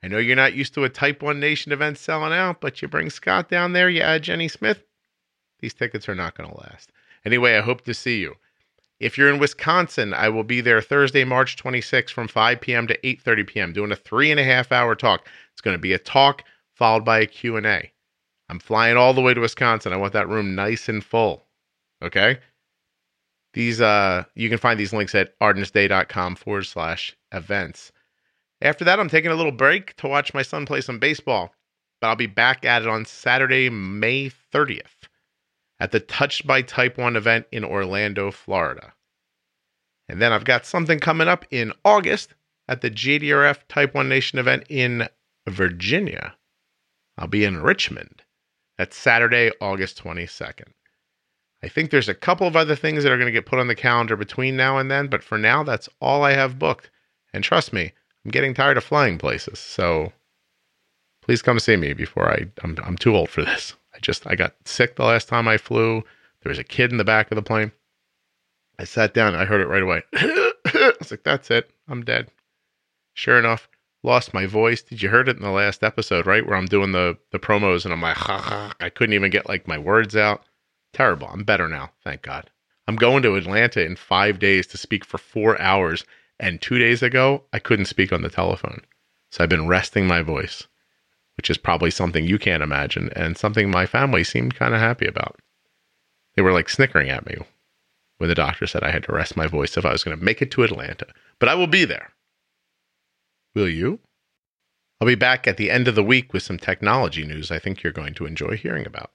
I know you're not used to a Type 1 Nation event selling out, but you bring Scott down there, you add Jenny Smith, these tickets are not going to last. Anyway, I hope to see you. If you're in Wisconsin, I will be there Thursday, March 26th from 5 p.m. to 8:30 p.m. doing a three and a half hour talk. It's going to be a talk followed by a Q&A. I'm flying all the way to Wisconsin. I want that room nice and full. Okay? These uh you can find these links at ardensday.com forward slash events. After that, I'm taking a little break to watch my son play some baseball. But I'll be back at it on Saturday, May 30th at the Touched by Type 1 event in Orlando, Florida. And then I've got something coming up in August at the JDRF Type 1 Nation event in Virginia. I'll be in Richmond. That's Saturday, August 22nd. I think there's a couple of other things that are going to get put on the calendar between now and then, but for now, that's all I have booked. And trust me, I'm getting tired of flying places. So please come see me before I, I'm, I'm too old for this. I just, I got sick the last time I flew. There was a kid in the back of the plane. I sat down. I heard it right away. I was like, that's it. I'm dead. Sure enough, lost my voice. Did you heard it in the last episode, right? Where I'm doing the, the promos and I'm like, ha, ha. I couldn't even get like my words out. Terrible. I'm better now. Thank God. I'm going to Atlanta in five days to speak for four hours. And two days ago, I couldn't speak on the telephone. So I've been resting my voice which is probably something you can't imagine and something my family seemed kind of happy about. They were like snickering at me when the doctor said I had to rest my voice if I was going to make it to Atlanta. But I will be there. Will you? I'll be back at the end of the week with some technology news I think you're going to enjoy hearing about.